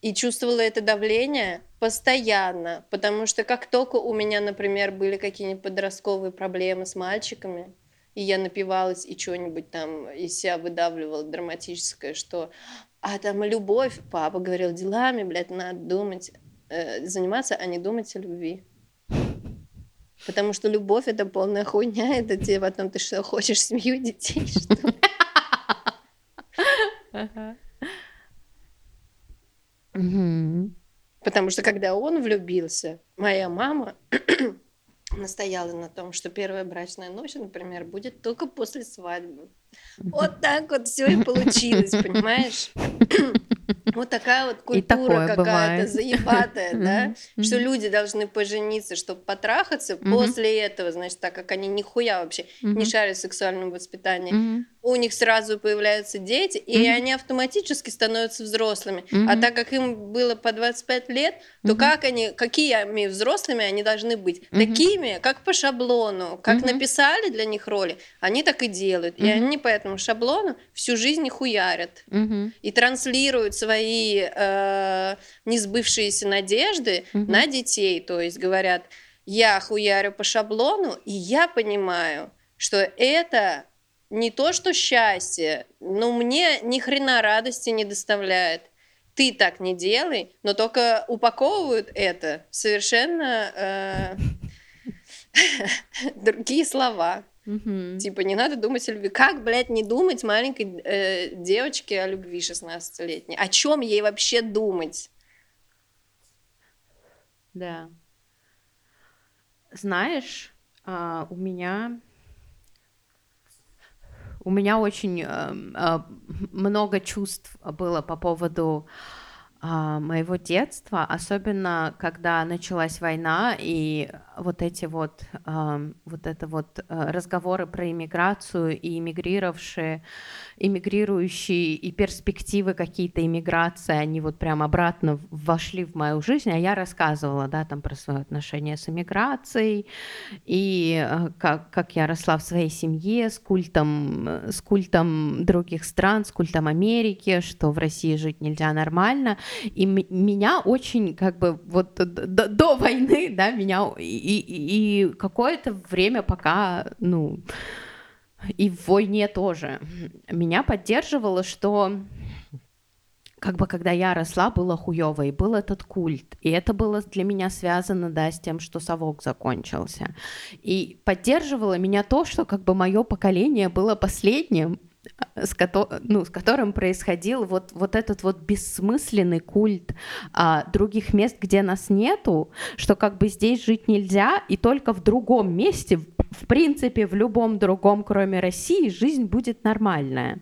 и чувствовала это давление постоянно, потому что как только у меня, например, были какие-нибудь подростковые проблемы с мальчиками, и я напивалась и что-нибудь там из себя выдавливала драматическое, что а там любовь, папа говорил, делами, блядь, надо думать, э, заниматься, а не думать о любви. Потому что любовь это полная хуйня, это тебе потом ты что, хочешь семью детей, что Потому что когда он влюбился, моя мама настояла на том, что первая брачная ночь, например, будет только после свадьбы. Вот так вот все и получилось, понимаешь? Вот такая вот культура какая-то заебатая, да, что люди должны пожениться, чтобы потрахаться. После этого, значит, так как они нихуя вообще не шарят в сексуальном воспитании, у них сразу появляются дети, и они автоматически становятся взрослыми. А так как им было по 25 лет, то как они, какими взрослыми они должны быть? Такими, как по шаблону, как написали для них роли, они так и делают. И они по этому шаблону всю жизнь хуярят и транслируют свои э, несбывшиеся надежды угу. на детей. То есть говорят, я хуярю по шаблону, и я понимаю, что это не то, что счастье, но мне ни хрена радости не доставляет. Ты так не делай, но только упаковывают это совершенно э, другие слова. Угу. Типа, не надо думать о любви. Как, блядь, не думать маленькой э, девочке о любви 16-летней? О чем ей вообще думать? Да. Знаешь, а, у меня у меня очень а, а, много чувств было по поводу а, моего детства, особенно когда началась война и вот эти вот, вот это вот а, разговоры про иммиграцию и иммигрировавшие, иммигрирующие и перспективы какие-то иммиграции, они вот прям обратно вошли в мою жизнь, а я рассказывала, да, там про свое отношение с иммиграцией и как, как я росла в своей семье с культом, с культом других стран, с культом Америки, что в России жить нельзя нормально, и меня очень, как бы, вот до, до войны, да, меня и, и, и какое-то время пока, ну, и в войне тоже, меня поддерживало, что как бы когда я росла, было хуево, и был этот культ. И это было для меня связано, да, с тем, что совок закончился. И поддерживало меня то, что как бы мое поколение было последним, с, ко- ну, с которым происходил вот, вот этот вот бессмысленный культ а, других мест, где нас нету, что как бы здесь жить нельзя, и только в другом месте, в принципе, в любом другом, кроме России, жизнь будет нормальная.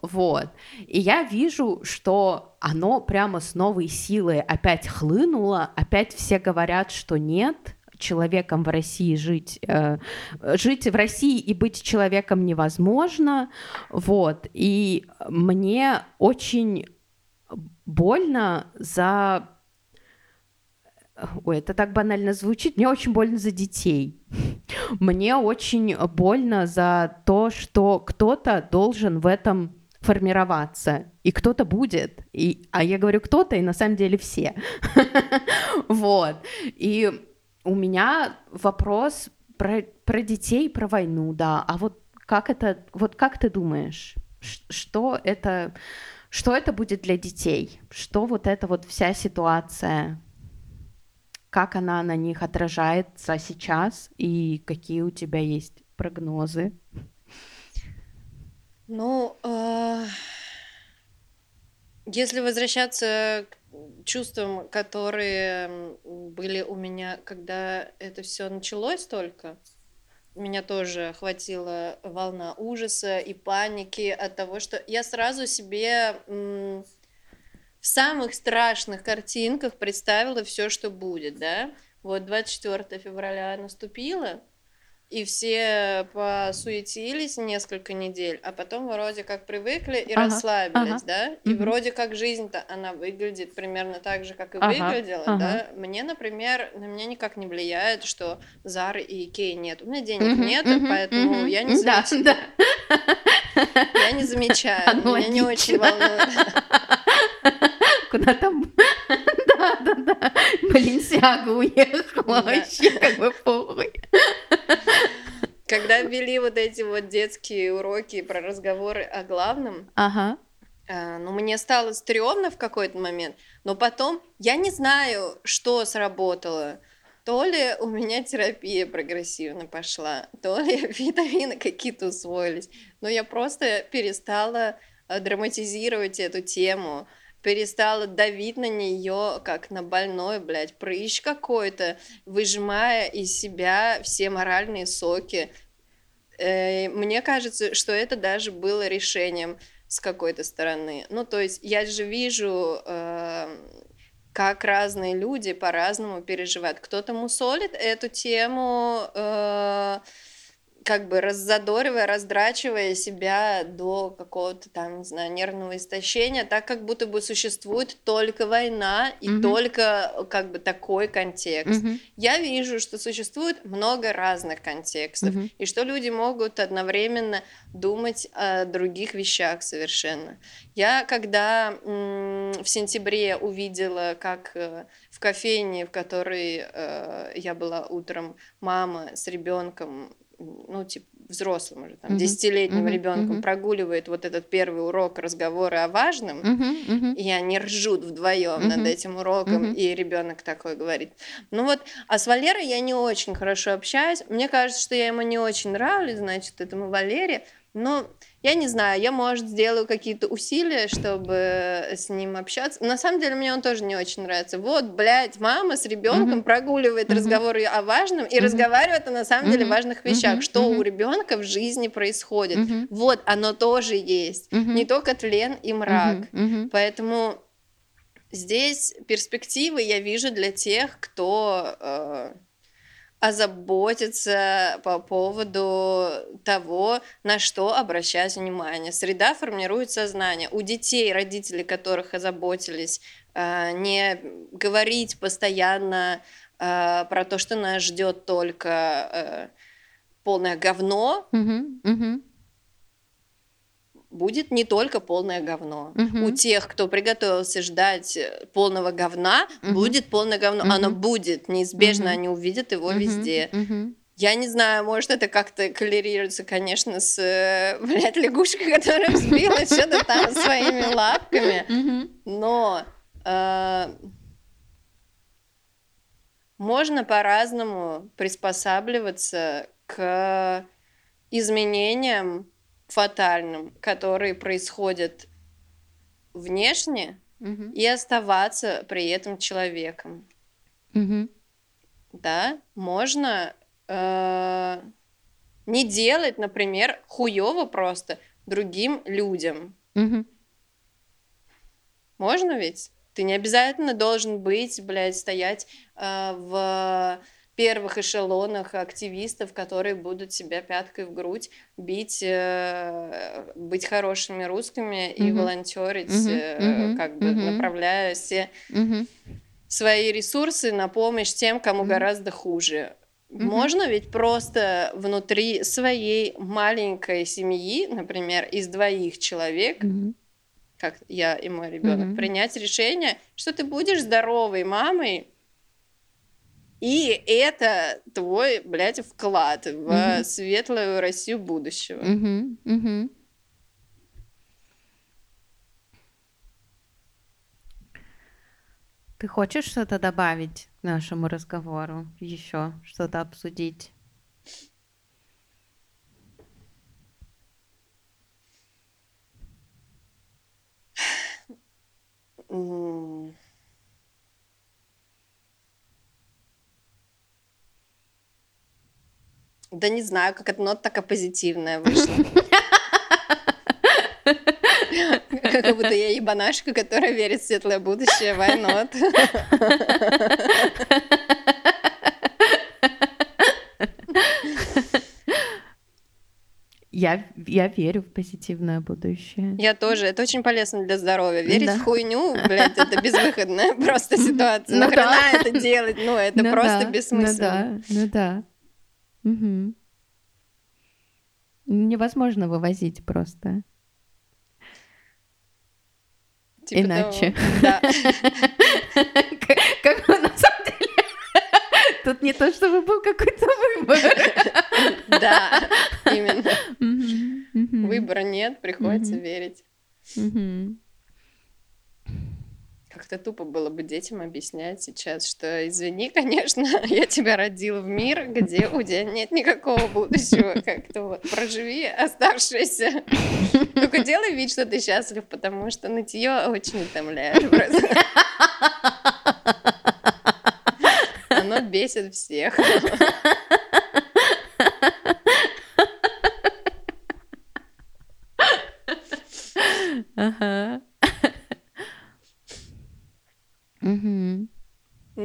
Вот. И я вижу, что оно прямо с новой силой опять хлынуло, опять все говорят, что нет, человеком в России жить, э, жить в России и быть человеком невозможно, вот, и мне очень больно за Ой, это так банально звучит. Мне очень больно за детей. Мне очень больно за то, что кто-то должен в этом формироваться, и кто-то будет. И, а я говорю кто-то, и на самом деле все. Вот. И у меня вопрос про, про детей, про войну, да. А вот как это, вот как ты думаешь, что это, Что это будет для детей? Что вот эта вот вся ситуация, как она на них отражается сейчас и какие у тебя есть прогнозы? Ну, э, если возвращаться к чувствам, которые были у меня, когда это все началось только, меня тоже охватила волна ужаса и паники от того, что я сразу себе в самых страшных картинках представила все, что будет, да. Вот 24 февраля наступило, и все посуетились несколько недель, а потом вроде как привыкли и ага, расслабились, ага. да, и угу. вроде как жизнь-то она выглядит примерно так же, как и ага, выглядела, ага. да. Мне, например, на меня никак не влияет, что Зары и Икеи нет, у меня денег угу, нет, угу, поэтому угу. я не замечаю. Да, да. Я не замечаю, меня не очень волнует. Куда там? Да, да. Баленсиага уехала вообще, как бы похуй. Когда ввели вот эти вот детские уроки про разговоры о главном, ага. э, ну, мне стало стрёмно в какой-то момент, но потом я не знаю, что сработало. То ли у меня терапия прогрессивно пошла, то ли витамины какие-то усвоились, но я просто перестала э, драматизировать эту тему перестала давить на нее как на больной, блядь, прыщ какой-то, выжимая из себя все моральные соки. Мне кажется, что это даже было решением с какой-то стороны. Ну, то есть я же вижу, э, как разные люди по-разному переживают. Кто-то мусолит эту тему, э, как бы раззадоривая, раздрачивая себя до какого-то там, не знаю, нервного истощения, так как будто бы существует только война и mm-hmm. только как бы такой контекст. Mm-hmm. Я вижу, что существует много разных контекстов, mm-hmm. и что люди могут одновременно думать о других вещах совершенно. Я когда в сентябре увидела, как э, в кофейне, в которой э, я была утром, мама с ребенком ну, типа, взрослым уже, там, десятилетним mm-hmm. ребенком mm-hmm. прогуливает вот этот первый урок разговора о важном, mm-hmm. Mm-hmm. и они ржут вдвоем mm-hmm. над этим уроком, mm-hmm. и ребенок такой говорит. Ну вот, а с Валерой я не очень хорошо общаюсь. Мне кажется, что я ему не очень нравлюсь, значит, этому Валере. Но я не знаю, я, может, сделаю какие-то усилия, чтобы с ним общаться. На самом деле, мне он тоже не очень нравится. Вот, блядь, мама с ребенком mm-hmm. прогуливает mm-hmm. разговоры о важном и mm-hmm. разговаривает о на самом деле mm-hmm. важных вещах, mm-hmm. что mm-hmm. у ребенка в жизни происходит. Mm-hmm. Вот, оно тоже есть. Mm-hmm. Не только тлен и мрак. Mm-hmm. Поэтому здесь перспективы я вижу для тех, кто э, озаботиться по поводу того, на что обращать внимание. Среда формирует сознание. У детей, родители которых озаботились, э, не говорить постоянно э, про то, что нас ждет только э, полное говно, угу, угу будет не только полное говно. Угу. У тех, кто приготовился ждать э, полного говна, угу. будет полное говно. Угу. Оно будет, неизбежно угу. они увидят его угу. везде. Угу. Я не знаю, может, это как-то коллерируется, конечно, с, э, блядь, лягушкой, которая взбила что-то там своими лапками, но э, можно по-разному приспосабливаться к изменениям фатальным, которые происходят внешне, угу. и оставаться при этом человеком. Угу. Да, можно э, не делать, например, хуево просто другим людям. Угу. Можно ведь? Ты не обязательно должен быть, блядь, стоять э, в первых эшелонах активистов, которые будут себя пяткой в грудь бить, э, быть хорошими русскими mm-hmm. и волонтерить, mm-hmm. как бы mm-hmm. направляя все mm-hmm. свои ресурсы на помощь тем, кому mm-hmm. гораздо хуже. Mm-hmm. Можно ведь просто внутри своей маленькой семьи, например, из двоих человек, mm-hmm. как я и мой ребенок, mm-hmm. принять решение, что ты будешь здоровой мамой, и это твой, блядь, вклад в угу. светлую Россию будущего. Угу, угу. Ты хочешь что-то добавить к нашему разговору? Еще что-то обсудить? Mm. Да не знаю, как это нота такая позитивная вышла. Как будто я ебанашка, которая верит в светлое будущее. Why not? Я, я верю в позитивное будущее. Я тоже. Это очень полезно для здоровья. Верить да. в хуйню, блядь, это безвыходная просто ситуация. Ну, Нахрена да. это делать? Ну, это ну, просто да. бессмысленно. Ну да, ну да. Угу. Невозможно вывозить просто. Типа Иначе. Да. Как на самом деле. Тут не то, чтобы был какой-то выбор. Да, именно. Выбора нет, приходится верить. Как-то тупо было бы детям объяснять сейчас, что извини, конечно, я тебя родила в мир, где у тебя нет никакого будущего. Как-то вот проживи оставшееся. Только делай вид, что ты счастлив, потому что нытье очень утомляет. Оно бесит всех. Ага. Угу.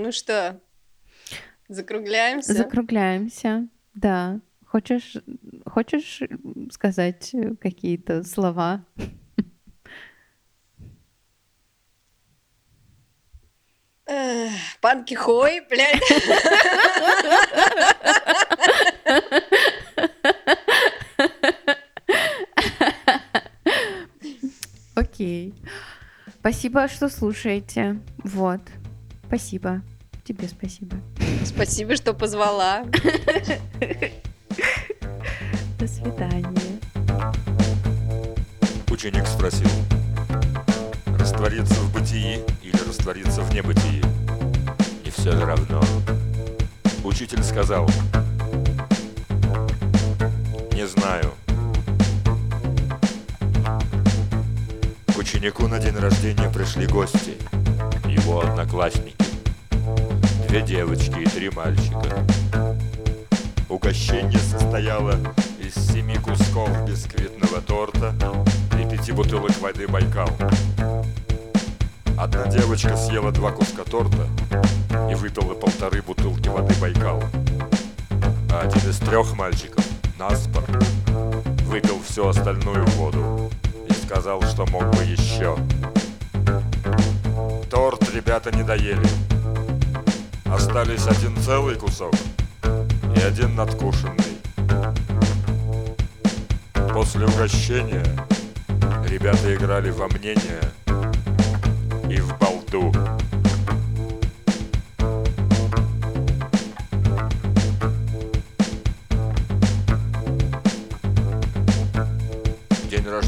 Ну что, закругляемся? Закругляемся, да. Хочешь, хочешь сказать какие-то слова? Панки хой, блядь. Окей. Спасибо, что слушаете. Вот. Спасибо. Тебе спасибо. Спасибо, что позвала. До свидания. Ученик спросил, раствориться в бытии или раствориться в небытии? Не все равно. Учитель сказал, не знаю. ученику на день рождения пришли гости, его одноклассники. Две девочки и три мальчика. Угощение состояло из семи кусков бисквитного торта и пяти бутылок воды Байкал. Одна девочка съела два куска торта и выпила полторы бутылки воды Байкал. А один из трех мальчиков, Наспор, выпил всю остальную воду сказал, что мог бы еще. Торт ребята не доели. Остались один целый кусок и один надкушенный. После угощения ребята играли во мнение и в балду.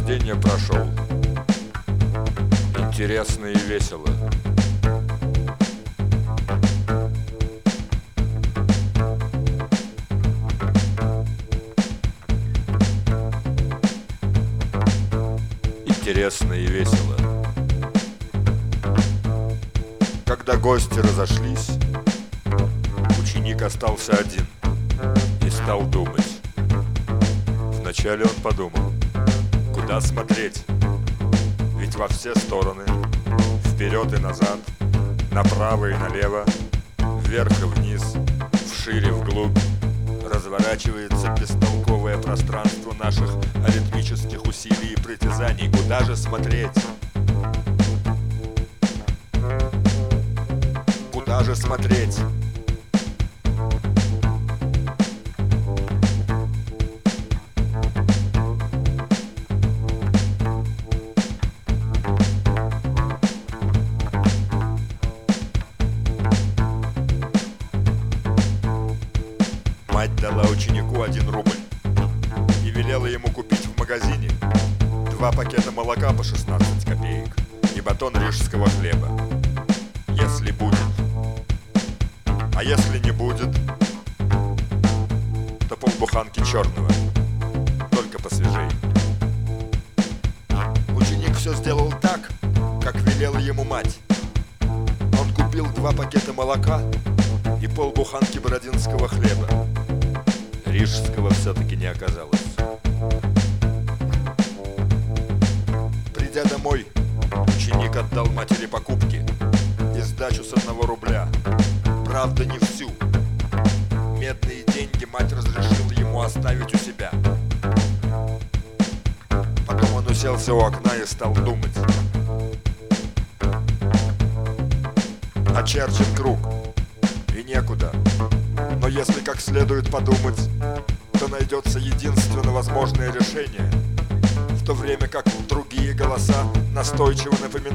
рождения прошел. Интересно и весело. Остался один и стал думать. Вначале он подумал, куда смотреть. Ведь во все стороны, вперед и назад, направо и налево, вверх и вниз, вширь и вглубь, разворачивается бестолковое пространство наших аритмических усилий и притязаний. Куда же смотреть? Куда же смотреть?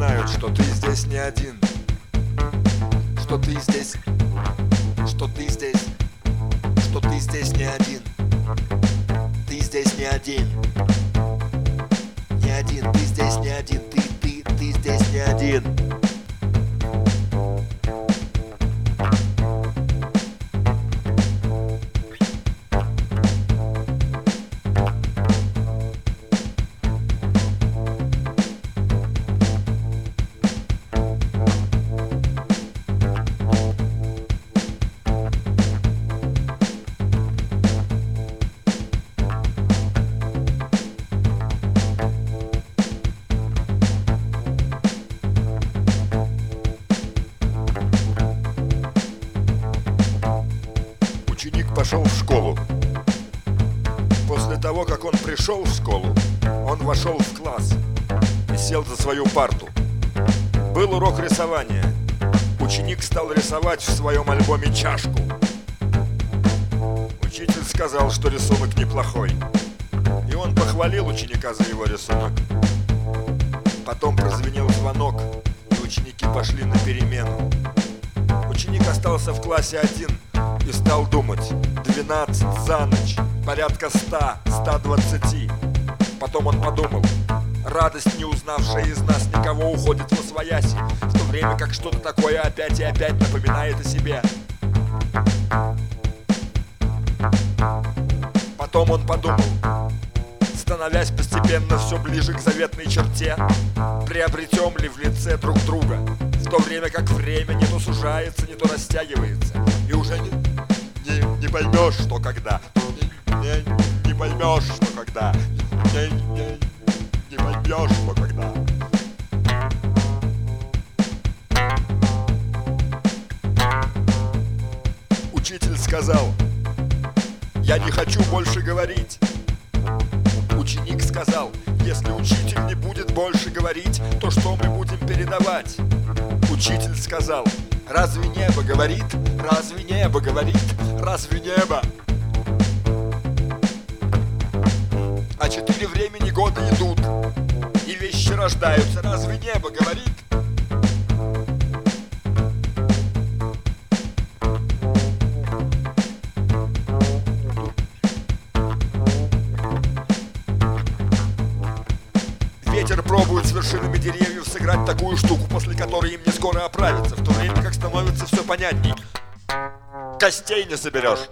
Напоминают, что ты здесь не один, что ты здесь, что ты здесь, что ты здесь не один, ты здесь не один, не один, ты здесь не один, ты, ты, ты здесь не один. Свою парту. Был урок рисования. Ученик стал рисовать в своем альбоме чашку. Учитель сказал, что рисунок неплохой. И он похвалил ученика за его рисунок. Потом прозвенел звонок, и ученики пошли на перемену. Ученик остался в классе один и стал думать. 12 за ночь, порядка 100, 120. Потом он подумал, радость, не узнавшая из нас никого, уходит в освояси, в то время как что-то такое опять и опять напоминает о себе. Потом он подумал, становясь постепенно все ближе к заветной черте, приобретем ли в лице друг друга, в то время как время не то сужается, не то растягивается, и уже не, не, не поймешь, что когда, не, не, не поймешь, что когда, не, не, не поймешь, что когда. Учитель сказал, я не хочу больше говорить. Ученик сказал, если учитель не будет больше говорить, то что мы будем передавать? Учитель сказал, разве небо говорит? Разве небо говорит? Разве небо? А четыре времени года идут, рождаются. Разве небо говорит? Ветер пробует с вершинами деревьев сыграть такую штуку, после которой им не скоро оправиться, в то время как становится все понятней. Костей не соберешь.